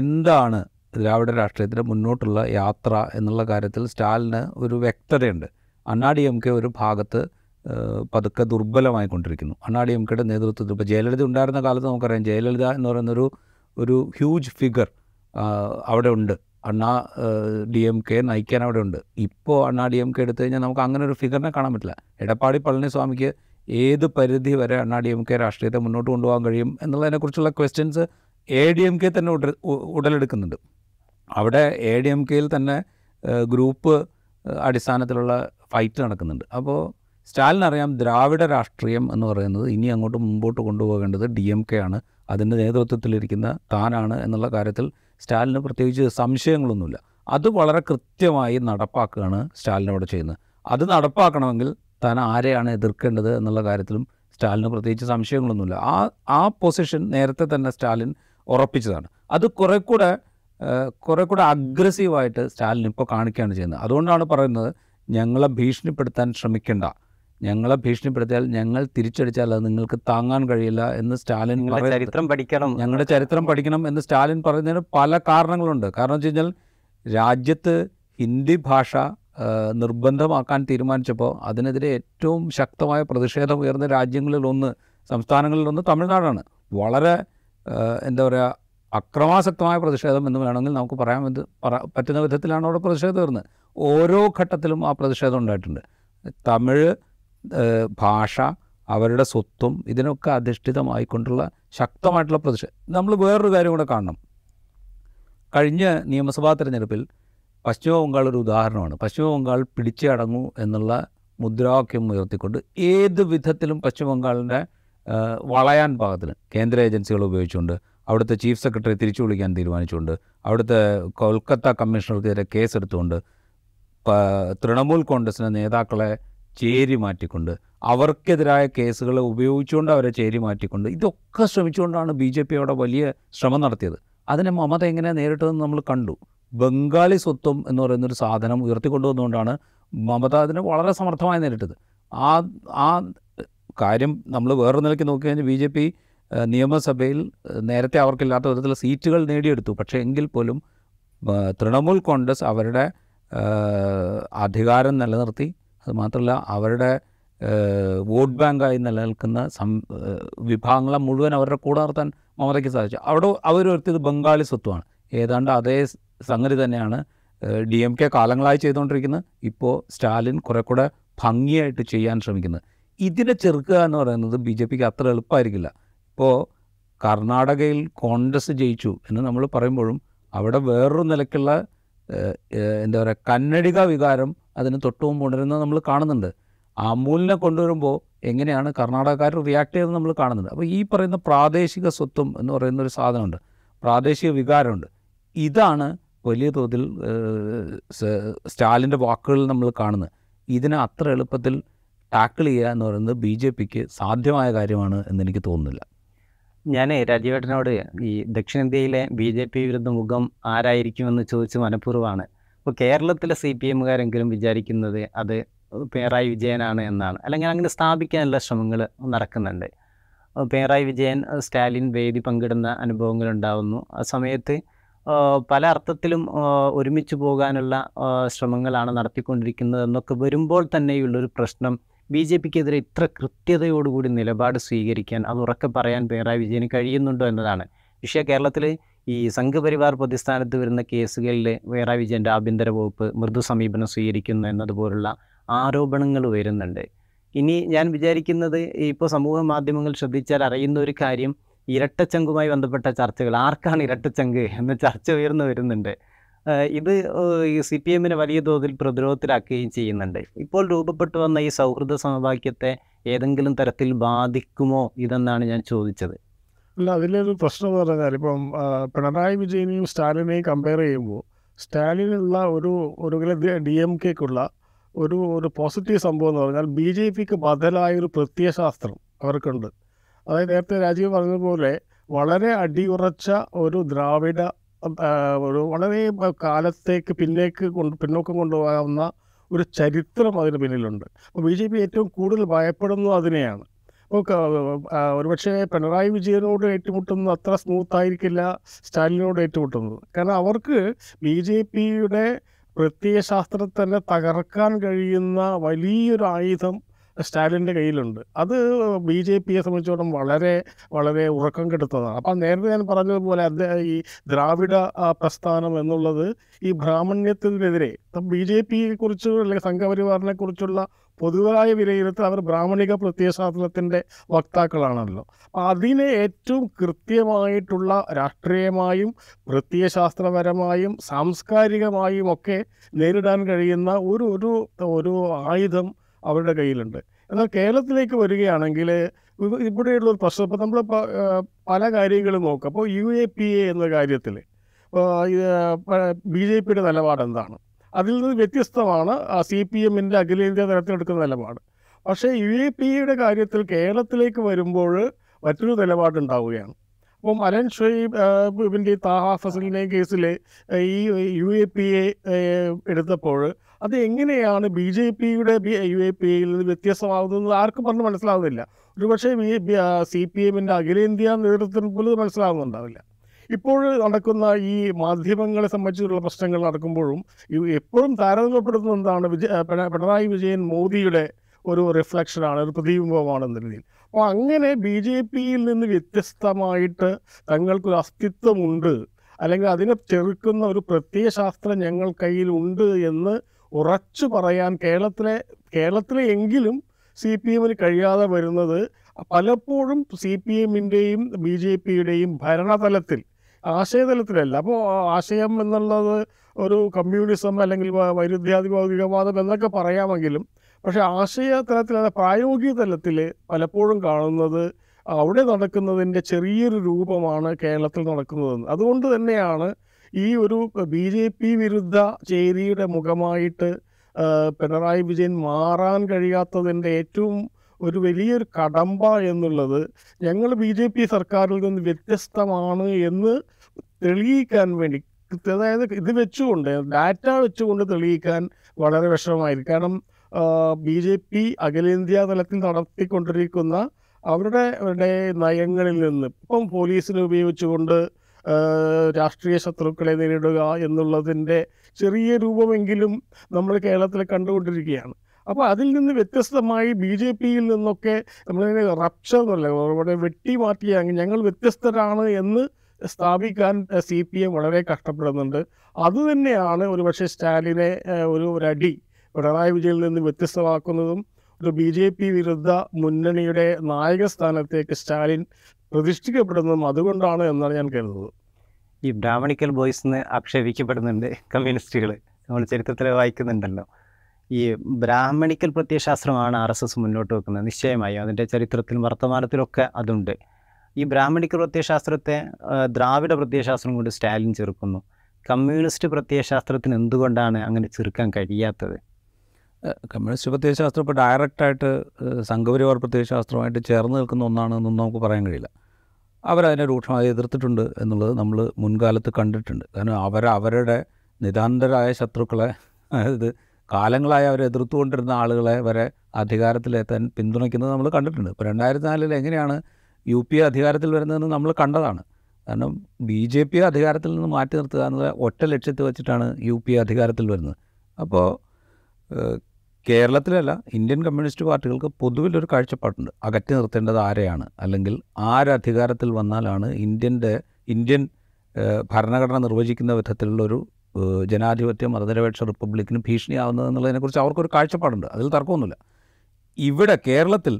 എന്താണ് ദ്രാവിഡ രാഷ്ട്രീയത്തിന്റെ മുന്നോട്ടുള്ള യാത്ര എന്നുള്ള കാര്യത്തിൽ സ്റ്റാലിന് ഒരു വ്യക്തതയുണ്ട്. അണ്ണാ ഡി എം കെ ഒരു ഭാഗത്ത് പതുക്കെ ദുർബലമായിക്കൊണ്ടിരിക്കുന്നു. അണ്ണാടി എം കെയുടെ നേതൃത്വത്തിൽ ഇപ്പോൾ ജയലളിത ഉണ്ടായിരുന്ന കാലത്ത് നമുക്കറിയാം ജയലളിത എന്ന് പറയുന്നൊരു ഒരു ഹ്യൂജ് ഫിഗർ അവിടെ ഉണ്ട്. അണ്ണാ ഡി എം കെ നയിക്കാൻ അവിടെ ഉണ്ട്. ഇപ്പോൾ അണ്ണാ ഡി എം കെ എടുത്തു കഴിഞ്ഞാൽ നമുക്ക് അങ്ങനെ ഒരു ഫിഗറിനെ കാണാൻ പറ്റില്ല. എടപ്പാടി പളനിസ്വാമിക്ക് ഏത് പരിധി വരെ അണ്ണാ ഡി എം കെ രാഷ്ട്രീയത്തെ മുന്നോട്ട് കൊണ്ടുപോകാൻ കഴിയും എന്നുള്ളതിനെക്കുറിച്ചുള്ള questions A D M K തന്നെ ഉട ഉടലെടുക്കുന്നുണ്ട്. അവിടെ എ ഡി എം കെയിൽ തന്നെ ഗ്രൂപ്പ് അടിസ്ഥാനത്തിലുള്ള ഫൈറ്റ് നടക്കുന്നുണ്ട്. അപ്പോൾ സ്റ്റാലിൻ അറിയാം ദ്രാവിഡ രാഷ്ട്രീയം എന്ന് പറയുന്നത് ഇനി അങ്ങോട്ട് മുമ്പോട്ട് കൊണ്ടുപോകേണ്ടത് ഡി എം കെ ആണ്. അതിന്റെ നേതൃത്വത്തിലിരിക്കുന്ന താനാണ് എന്നുള്ള കാര്യത്തിൽ സ്റ്റാലിന് പ്രത്യേകിച്ച് സംശയങ്ങളൊന്നുമില്ല. അത് വളരെ കൃത്യമായി നടപ്പാക്കുകയാണ് സ്റ്റാലിൻ അവിടെ ചെയ്യുന്നത്. അത് നടപ്പാക്കണമെങ്കിൽ താൻ ആരെയാണ് എതിർക്കേണ്ടത് എന്നുള്ള കാര്യത്തിലും സ്റ്റാലിന് പ്രത്യേകിച്ച് സംശയങ്ങളൊന്നുമില്ല. ആ ആ പൊസിഷൻ നേരത്തെ തന്നെ സ്റ്റാലിൻ ഉറപ്പിച്ചതാണ്. അത് കുറെ കൂടെ കുറെ കൂടെ അഗ്രസീവായിട്ട് സ്റ്റാലിൻ ഇപ്പോൾ കാണിക്കുകയാണ് ചെയ്യുന്നത്. അതുകൊണ്ടാണ് പറയുന്നത് ഞങ്ങളെ ഭീഷണിപ്പെടുത്താൻ ശ്രമിക്കേണ്ട. ഞങ്ങളെ ഭീഷണിപ്പെടുത്തിയാൽ ഞങ്ങൾ തിരിച്ചടിച്ചാൽ അത് നിങ്ങൾക്ക് താങ്ങാൻ കഴിയില്ല എന്ന് സ്റ്റാലിൻ ചരിത്രം പഠിക്കണം. ഞങ്ങളുടെ ചരിത്രം പഠിക്കണം എന്ന് സ്റ്റാലിൻ പറയുന്നതിന് പല കാരണങ്ങളുണ്ട്. കാരണം വെച്ച് കഴിഞ്ഞാൽ രാജ്യത്ത് ഹിന്ദി ഭാഷ നിർബന്ധമാക്കാൻ തീരുമാനിച്ചപ്പോൾ അതിനെതിരെ ഏറ്റവും ശക്തമായ പ്രതിഷേധം ഉയർന്ന രാജ്യങ്ങളിലൊന്ന് സംസ്ഥാനങ്ങളിലൊന്ന് തമിഴ്നാടാണ്. വളരെ എന്താ പറയുക അക്രമാസക്തമായ പ്രതിഷേധം എന്ന് വേണമെങ്കിൽ നമുക്ക് പറയാൻ പറ്റുന്ന വിധത്തിലാണ് അവിടെ പ്രതിഷേധം വരുന്നത് ഓരോ ഘട്ടത്തിലും ആ പ്രതിഷേധം ഉണ്ടായിട്ടുണ്ട്. തമിഴ് ഭാഷ അവരുടെ സ്വത്തും ഇതിനൊക്കെ അധിഷ്ഠിതമായിക്കൊണ്ടുള്ള ശക്തമായിട്ടുള്ള പ്രതിഷേധം നമ്മൾ വേറൊരു കാര്യം കൂടെ കാണണം. കഴിഞ്ഞ നിയമസഭാ തെരഞ്ഞെടുപ്പിൽ പശ്ചിമ ബംഗാൾ ഒരു ഉദാഹരണമാണ്. പശ്ചിമ ബംഗാൾ പിടിച്ചടങ്ങൂ എന്നുള്ള മുദ്രാവാക്യം ഉയർത്തിക്കൊണ്ട് ഏത് വിധത്തിലും പശ്ചിമ ബംഗാളിന്റെ വളയാൻ പാകത്തിൽ കേന്ദ്ര ഏജൻസികൾ ഉപയോഗിച്ചുകൊണ്ട് അവിടുത്തെ ചീഫ് സെക്രട്ടറി തിരിച്ചു വിളിക്കാൻ തീരുമാനിച്ചുകൊണ്ട് അവിടുത്തെ കൊൽക്കത്ത കമ്മീഷണർക്കെതിരെ കേസെടുത്തുകൊണ്ട് തൃണമൂൽ കോൺഗ്രസിന്റെ നേതാക്കളെ ചേരി മാറ്റിക്കൊണ്ട് അവർക്കെതിരായ കേസുകൾ ഉപയോഗിച്ചുകൊണ്ട് അവരെ ചേരി മാറ്റിക്കൊണ്ട് ഇതൊക്കെ ശ്രമിച്ചുകൊണ്ടാണ് ബി ജെ പി അവിടെ വലിയ ശ്രമം നടത്തിയത്. അതിനെ മമത എങ്ങനെ നേരിട്ടതെന്ന് നമ്മൾ കണ്ടു. ബംഗാളി സ്വത്വം എന്ന് പറയുന്നൊരു സാധനം ഉയർത്തിക്കൊണ്ടുവന്നുകൊണ്ടാണ് മമത അതിനെ വളരെ സമർത്ഥമായി നേരിട്ടത്. ആ ആ കാര്യം നമ്മൾ വേറെ നിലയ്ക്ക് നോക്കിക്കഴിഞ്ഞാൽ ബി ജെ പി നിയമസഭയിൽ നേരത്തെ അവർക്കില്ലാത്ത വിധത്തിൽ സീറ്റുകൾ നേടിയെടുത്തു. പക്ഷേ എങ്കിൽ പോലും തൃണമൂൽ കോൺഗ്രസ് അവരുടെ അധികാരം നിലനിർത്തി അത് മാത്രമല്ല അവരുടെ വോട്ട് ബാങ്കായി നിലനിൽക്കുന്ന സം വിഭാഗങ്ങളെ മുഴുവൻ അവരുടെ കൂടെ നിർത്താൻ മമതയ്ക്ക് സാധിച്ചു. അവിടെ അവർ വരുത്തിയത് ബംഗാളി സ്വത്വമാണ്. ഏതാണ്ട് അതേ സംഗതി തന്നെയാണ് ഡി എം കെ കാലങ്ങളായി ചെയ്തുകൊണ്ടിരിക്കുന്നത്. ഇപ്പോൾ സ്റ്റാലിൻ കുറെ കൂടെ ഭംഗിയായിട്ട് ചെയ്യാൻ ശ്രമിക്കുന്നത്. ഇതിനെ ചെറുക്കുക എന്ന് പറയുന്നത് ബി ജെ പിക്ക് അത്ര എളുപ്പമായിരിക്കില്ല. ഇപ്പോൾ കർണാടകയിൽ കോൺഗ്രസ് ജയിച്ചു എന്ന് നമ്മൾ പറയുമ്പോഴും അവിടെ വേറൊരു നിലയ്ക്കുള്ള എന്താ പറയുക കന്നഡിക വികാരം അതിന് തൊട്ടു ഉണരുന്നത് നമ്മൾ കാണുന്നുണ്ട്. അമൂലിനെ കൊണ്ടുവരുമ്പോൾ എങ്ങനെയാണ് കർണാടകക്കാർ റിയാക്ട് ചെയ്തത് നമ്മൾ കാണുന്നുണ്ട്. അപ്പോൾ ഈ പറയുന്ന പ്രാദേശിക സ്വത്വം എന്ന് പറയുന്ന ഒരു സാധനമുണ്ട്. പ്രാദേശിക വികാരമുണ്ട്. ഇതാണ് വലിയ തോതിൽ സ്റ്റാലിന്റെ വാക്കുകളിൽ നമ്മൾ കാണുന്നത്. ഇതിനെ അത്ര എളുപ്പത്തിൽ ടാക്കിൾ ചെയ്യുക എന്ന് പറയുന്നത് ബി ജെ പിക്ക് സാധ്യമായ കാര്യമാണ് എന്നെനിക്ക് തോന്നുന്നില്ല. ഞാൻ രാജീവേട്ടനോട് ഈ ദക്ഷിണേന്ത്യയിലെ ബി ജെ പി വിരുദ്ധ മുഖം ആരായിരിക്കുമെന്ന് ചോദിച്ച് മനഃപൂർവമാണ്. ഇപ്പോൾ കേരളത്തിലെ സി പി എമ്മുകാരെങ്കിലും വിചാരിക്കുന്നത് അത് പിണറായി വിജയനാണ് എന്നാണ്. അല്ലെങ്കിൽ അങ്ങനെ സ്ഥാപിക്കാനുള്ള ശ്രമങ്ങൾ നടക്കുന്നുണ്ട്. പിണറായി വിജയൻ സ്റ്റാലിൻ വേദി പങ്കിടുന്ന അനുഭവങ്ങൾ ഉണ്ടാവുന്നു ആ സമയത്ത് പല അർത്ഥത്തിലും ഒരുമിച്ച് പോകാനുള്ള ശ്രമങ്ങളാണ് നടത്തിക്കൊണ്ടിരിക്കുന്നത് എന്നൊക്കെ വരുമ്പോൾ തന്നെയുള്ളൊരു പ്രശ്നം ബി ജെ പിക്കെതിരെ ഇത്ര കൃത്യതയോടുകൂടി നിലപാട് സ്വീകരിക്കാൻ അത് ഉറക്കെ പറയാൻ പിണറായി വിജയന് കഴിയുന്നുണ്ടോ എന്നതാണ്. വിഷയ കേരളത്തിൽ ഈ സംഘപരിവാർ പ്രതിസ്ഥാനത്ത് വരുന്ന കേസുകളിൽ പിണറായി വിജയന്റെ ആഭ്യന്തര വകുപ്പ് മൃദു സമീപനം സ്വീകരിക്കുന്നു എന്നതുപോലുള്ള ആരോപണങ്ങൾ വരുന്നുണ്ട്. ഇനി ഞാൻ വിചാരിക്കുന്നത് ഇപ്പോൾ സമൂഹ മാധ്യമങ്ങൾ ശ്രദ്ധിച്ചാൽ അറിയുന്ന ഒരു കാര്യം ഇരട്ടച്ചങ്കുമായി ബന്ധപ്പെട്ട ചർച്ചകൾ ആർക്കാണ് ഇരട്ടച്ചങ്ക് എന്ന ചർച്ച ഉയർന്നു വരുന്നുണ്ട്. ഇത് ഈ സി പി എമ്മിനെ വലിയ തോതിൽ പ്രതിരോധത്തിലാക്കുകയും ചെയ്യുന്നുണ്ട്. ഇപ്പോൾ രൂപപ്പെട്ടു വന്ന ഈ സൗഹൃദ സമവാക്യത്തെ ഏതെങ്കിലും തരത്തിൽ ബാധിക്കുമോ ഇതെന്നാണ് ഞാൻ ചോദിച്ചത്. അല്ല അതിലൊരു പ്രശ്നം എന്ന് പറഞ്ഞാൽ ഇപ്പം പിണറായി വിജയനെയും സ്റ്റാലിനെയും കമ്പയർ ചെയ്യുമ്പോൾ സ്റ്റാലിനുള്ള ഒരു ഒരു ഡി എം കെക്കുള്ള ഒരു ഒരു പോസിറ്റീവ് സംഭവം എന്ന് പറഞ്ഞാൽ ബി ജെ പിക്ക് ബദലായ ഒരു പ്രത്യയശാസ്ത്രം അവർക്കുണ്ട്. അതായത് നേരത്തെ രാജീവ് പറഞ്ഞതുപോലെ വളരെ അടിയുറച്ച ഒരു ദ്രാവിഡ ഒരു വളരെ കാലത്തേക്ക് പിന്നേക്ക് കൊണ്ട് പിന്നോക്കം കൊണ്ടുപോകാവുന്ന ഒരു ചരിത്രം അതിന് പിന്നിലുണ്ട്. അപ്പോൾ ബി ജെ പി ഏറ്റവും കൂടുതൽ ഭയപ്പെടുന്നു അതിനെയാണ്. ഒരുപക്ഷെ പിണറായി വിജയനോട് ഏറ്റുമുട്ടുന്നത് അത്ര സ്മൂത്ത് ആയിരിക്കില്ല സ്റ്റാലിനോട് ഏറ്റുമുട്ടുന്നത്. കാരണം അവർക്ക് ബി ജെ പിയുടെ പ്രത്യയശാസ്ത്രത്തെ തന്നെ തകർക്കാൻ കഴിയുന്ന വലിയൊരു ആയുധം സ്റ്റാലിന്റെ കയ്യിലുണ്ട്. അത് ബി ജെ പിയെ സംബന്ധിച്ചോളം വളരെ വളരെ ഉറക്കം കെടുത്തതാണ്. അപ്പം നേരത്തെ ഞാൻ പറഞ്ഞതുപോലെ അദ്ദേഹം ഈ ദ്രാവിഡ പ്രസ്ഥാനം എന്നുള്ളത് ഈ ബ്രാഹ്മണ്യത്തിനെതിരെ ബി ജെ പിയെ കുറിച്ച് അല്ലെങ്കിൽ സംഘപരിവാറിനെ കുറിച്ചുള്ള പൊതുവായ വിലയിരുത്തൽ അവർ ബ്രാഹ്മണിക പ്രത്യയശാസ്ത്രത്തിന്റെ വക്താക്കളാണല്ലോ. അതിനെ ഏറ്റവും കൃത്യമായിട്ടുള്ള രാഷ്ട്രീയമായും പ്രത്യയശാസ്ത്രപരമായും സാംസ്കാരികമായും ഒക്കെ നേരിടാൻ കഴിയുന്ന ഒരു ഒരു ആയുധം അവരുടെ കയ്യിലുണ്ട്. എന്നാൽ കേരളത്തിലേക്ക് വരികയാണെങ്കിൽ ഇവിടെയുള്ള ഒരു പ്രശ്നം ഇപ്പോൾ നമ്മൾ പല കാര്യങ്ങളും നോക്കുക അപ്പോൾ യു എ പി എ എന്ന കാര്യത്തിൽ ബി ജെ പിയുടെ നിലപാട് എന്താണ്? അതിൽ നിന്ന് വ്യത്യസ്തമാണ് സി പി എമ്മിന്റെ അഖിലേന്ത്യാ തലത്തിലെടുക്കുന്ന നിലപാട്. പക്ഷേ യു എ പി എയുടെ കാര്യത്തിൽ കേരളത്തിലേക്ക് വരുമ്പോൾ മറ്റൊരു നിലപാടുണ്ടാവുകയാണ്. അപ്പം അലൻ ഷൊയ്ബ് ഇവന്റെ താഹ ഫസലിനെ കേസിൽ ഈ യു എ പി എ എടുത്തപ്പോൾ അത് എങ്ങനെയാണ് ബി ജെ പിയുടെ യു എ പി യിൽ നിന്ന് വ്യത്യസ്തമാകുന്നത് ആർക്കും പറഞ്ഞ് മനസ്സിലാവുന്നില്ല. ഒരുപക്ഷെ സി പി എമ്മിന്റെ അഖിലേന്ത്യാ നേതൃത്വത്തിന് പോലും മനസ്സിലാവുന്നുണ്ടാവില്ല. ഇപ്പോൾ നടക്കുന്ന ഈ മാധ്യമങ്ങളെ സംബന്ധിച്ചുള്ള പ്രശ്നങ്ങൾ നടക്കുമ്പോഴും എപ്പോഴും താരതമ്യപ്പെടുത്തുന്ന എന്താണ്? വിജയ പിണറായി വിജയൻ മോദിയുടെ ഒരു റിഫ്ലക്ഷനാണ് ഒരു പ്രതിബിംബമാണ് എന്ന രീതിയിൽ. അപ്പോൾ അങ്ങനെ ബി ജെ പിയിൽ നിന്ന് വ്യത്യസ്തമായിട്ട് തങ്ങൾക്കൊരു അസ്തിത്വമുണ്ട് അല്ലെങ്കിൽ അതിനെ ചെറുക്കുന്ന ഒരു പ്രത്യയശാസ്ത്രം ഞങ്ങൾ കയ്യിലുണ്ട് എന്ന് ഉറച്ചു പറയാൻ കേരളത്തിലെ കേരളത്തിലെ എങ്കിലും സി പി എമ്മിന് കഴിയാതെ വരുന്നത് പലപ്പോഴും സി പി എമ്മിന്റെയും ബി ജെ പിയുടെയും ഭരണതലത്തിൽ ആശയതലത്തിലല്ല. അപ്പോൾ ആശയം എന്നുള്ളത് ഒരു കമ്മ്യൂണിസം അല്ലെങ്കിൽ വൈരുദ്ധ്യാധിഭൗതികവാദം എന്നൊക്കെ പറയാമെങ്കിലും പക്ഷേ ആശയ തലത്തിൽ പ്രായോഗിക തലത്തിൽ പലപ്പോഴും കാണുന്നത് അവിടെ നടക്കുന്നതിന്റെ ചെറിയൊരു രൂപമാണ് കേരളത്തിൽ നടക്കുന്നതെന്ന്. അതുകൊണ്ട് തന്നെയാണ് ഈ ഒരു ബി ജെ പി വിരുദ്ധ ചേരിയുടെ മുഖമായിട്ട് പിണറായി വിജയൻ മാറാൻ കഴിയാത്തതിന്റെ ഏറ്റവും ഒരു വലിയൊരു കടമ്പ എന്നുള്ളത് ഞങ്ങൾ ബി ജെ പി സർക്കാരിൽ നിന്ന് വ്യത്യസ്തമാണ് എന്ന് തെളിയിക്കാൻ വേണ്ടി അതായത് ഇത് വെച്ചുകൊണ്ട് ഡാറ്റ വെച്ചുകൊണ്ട് തെളിയിക്കാൻ വളരെ വിഷമമായിരിക്കും. കാരണം ബി ജെ പി അഖിലേന്ത്യാ തലത്തിൽ നടത്തിക്കൊണ്ടിരിക്കുന്ന അവരുടെ നയങ്ങളിൽ നിന്ന് ഇപ്പം പോലീസിനെ ഉപയോഗിച്ചുകൊണ്ട് രാഷ്ട്രീയ ശത്രുക്കളെ നേരിടുക എന്നുള്ളതിന്റെ ചെറിയ രൂപമെങ്കിലും നമ്മൾ കേരളത്തിൽ കണ്ടുകൊണ്ടിരിക്കുകയാണ്. അപ്പോൾ അതിൽ നിന്ന് വ്യത്യസ്തമായി ബി ജെ പിയിൽ നിന്നൊക്കെ നമ്മളിങ്ങനെ റപ്ചർ എന്നല്ല അവിടെ വെട്ടി മാറ്റിയ ഞങ്ങൾ വ്യത്യസ്തരാണ് എന്ന് സ്ഥാപിക്കാൻ സി പി എം വളരെ കഷ്ടപ്പെടുന്നുണ്ട്. അതുതന്നെയാണ് ഒരുപക്ഷെ സ്റ്റാലിനെ ഒരു ഒരു അടി പിണറായി വിജയനിൽ നിന്ന് വ്യത്യസ്തമാക്കുന്നതും ഒരു ബി ജെ പി വിരുദ്ധ മുന്നണിയുടെ നായക സ്ഥാനത്തേക്ക് സ്റ്റാലിൻ പ്രതിഷ്ഠിക്കപ്പെടുന്നതും അതുകൊണ്ടാണ് എന്നാണ് ഞാൻ കരുതുന്നത്. ഈ ബ്രാഹ്മണിക്കൽ ബോയ്സ് എന്ന് ആക്ഷേപിക്കപ്പെടുന്നുണ്ട് കമ്മ്യൂണിസ്റ്റുകൾ നമ്മൾ ചരിത്രത്തിൽ വായിക്കുന്നുണ്ടല്ലോ. ഈ ബ്രാഹ്മണിക്കൽ പ്രത്യയശാസ്ത്രമാണ് ആർ എസ് എസ് മുന്നോട്ട് വെക്കുന്നത്. നിശ്ചയമായും അതിന്റെ ചരിത്രത്തിലും വർത്തമാനത്തിലൊക്കെ അതുണ്ട്. ഈ ബ്രാഹ്മണിക്കൽ പ്രത്യയശാസ്ത്രത്തെ ദ്രാവിഡ പ്രത്യയശാസ്ത്രം കൊണ്ട് സ്റ്റാലിൻ ചെറുക്കുന്നു. കമ്മ്യൂണിസ്റ്റ് പ്രത്യയശാസ്ത്രത്തിന് എന്തുകൊണ്ടാണ് അങ്ങനെ ചെറുക്കാൻ കഴിയാത്തത്? കമ്മ്യൂണിസ്റ്റ് പ്രത്യയശാസ്ത്രം ഇപ്പോൾ ഡയറക്റ്റായിട്ട് സംഘപരിവാർ പ്രത്യയശാസ്ത്രമായിട്ട് ചേർന്ന് നിൽക്കുന്ന ഒന്നാണെന്നൊന്നും നമുക്ക് പറയാൻ കഴിയില്ല. അവരതിനെ രൂക്ഷമായി എതിർത്തിട്ടുണ്ട് എന്നുള്ളത് നമ്മൾ മുൻകാലത്ത് കണ്ടിട്ടുണ്ട്. കാരണം അവരവരുടെ നിതാന്തരായ ശത്രുക്കളെ അതായത് കാലങ്ങളായി അവരെ എതിർത്തുകൊണ്ടിരുന്ന ആളുകളെ വരെ അധികാരത്തിലെത്താൻ പിന്തുണയ്ക്കുന്നത് നമ്മൾ കണ്ടിട്ടുണ്ട്. ഇപ്പോൾ രണ്ടായിരത്തി നാലിൽ എങ്ങനെയാണ് യു പി അധികാരത്തിൽ വരുന്നതെന്ന് നമ്മൾ കണ്ടതാണ്. കാരണം ബി ജെ പി അധികാരത്തിൽ നിന്ന് മാറ്റി നിർത്തുക എന്നുള്ള ഒറ്റ ലക്ഷ്യത്തിൽ വെച്ചിട്ടാണ് യു പി അധികാരത്തിൽ വരുന്നത്. അപ്പോൾ കേരളത്തിലല്ല ഇന്ത്യൻ കമ്മ്യൂണിസ്റ്റ് പാർട്ടികൾക്ക് പൊതുവിലൊരു കാഴ്ചപ്പാടുണ്ട്. അകറ്റി നിർത്തേണ്ടത് ആരെയാണ്? അല്ലെങ്കിൽ ആരധികാരത്തിൽ വന്നാലാണ് ഇന്ത്യന്റെ ഇന്ത്യൻ ഭരണഘടന നിർവചിക്കുന്ന വിധത്തിലുള്ളൊരു ജനാധിപത്യ മതനിരപേക്ഷ റിപ്പബ്ലിക്കിന് ഭീഷണിയാവുന്നത് എന്നുള്ളതിനെക്കുറിച്ച് അവർക്കൊരു കാഴ്ചപ്പാടുണ്ട്. അതിൽ തർക്കമൊന്നുമില്ല. ഇവിടെ കേരളത്തിൽ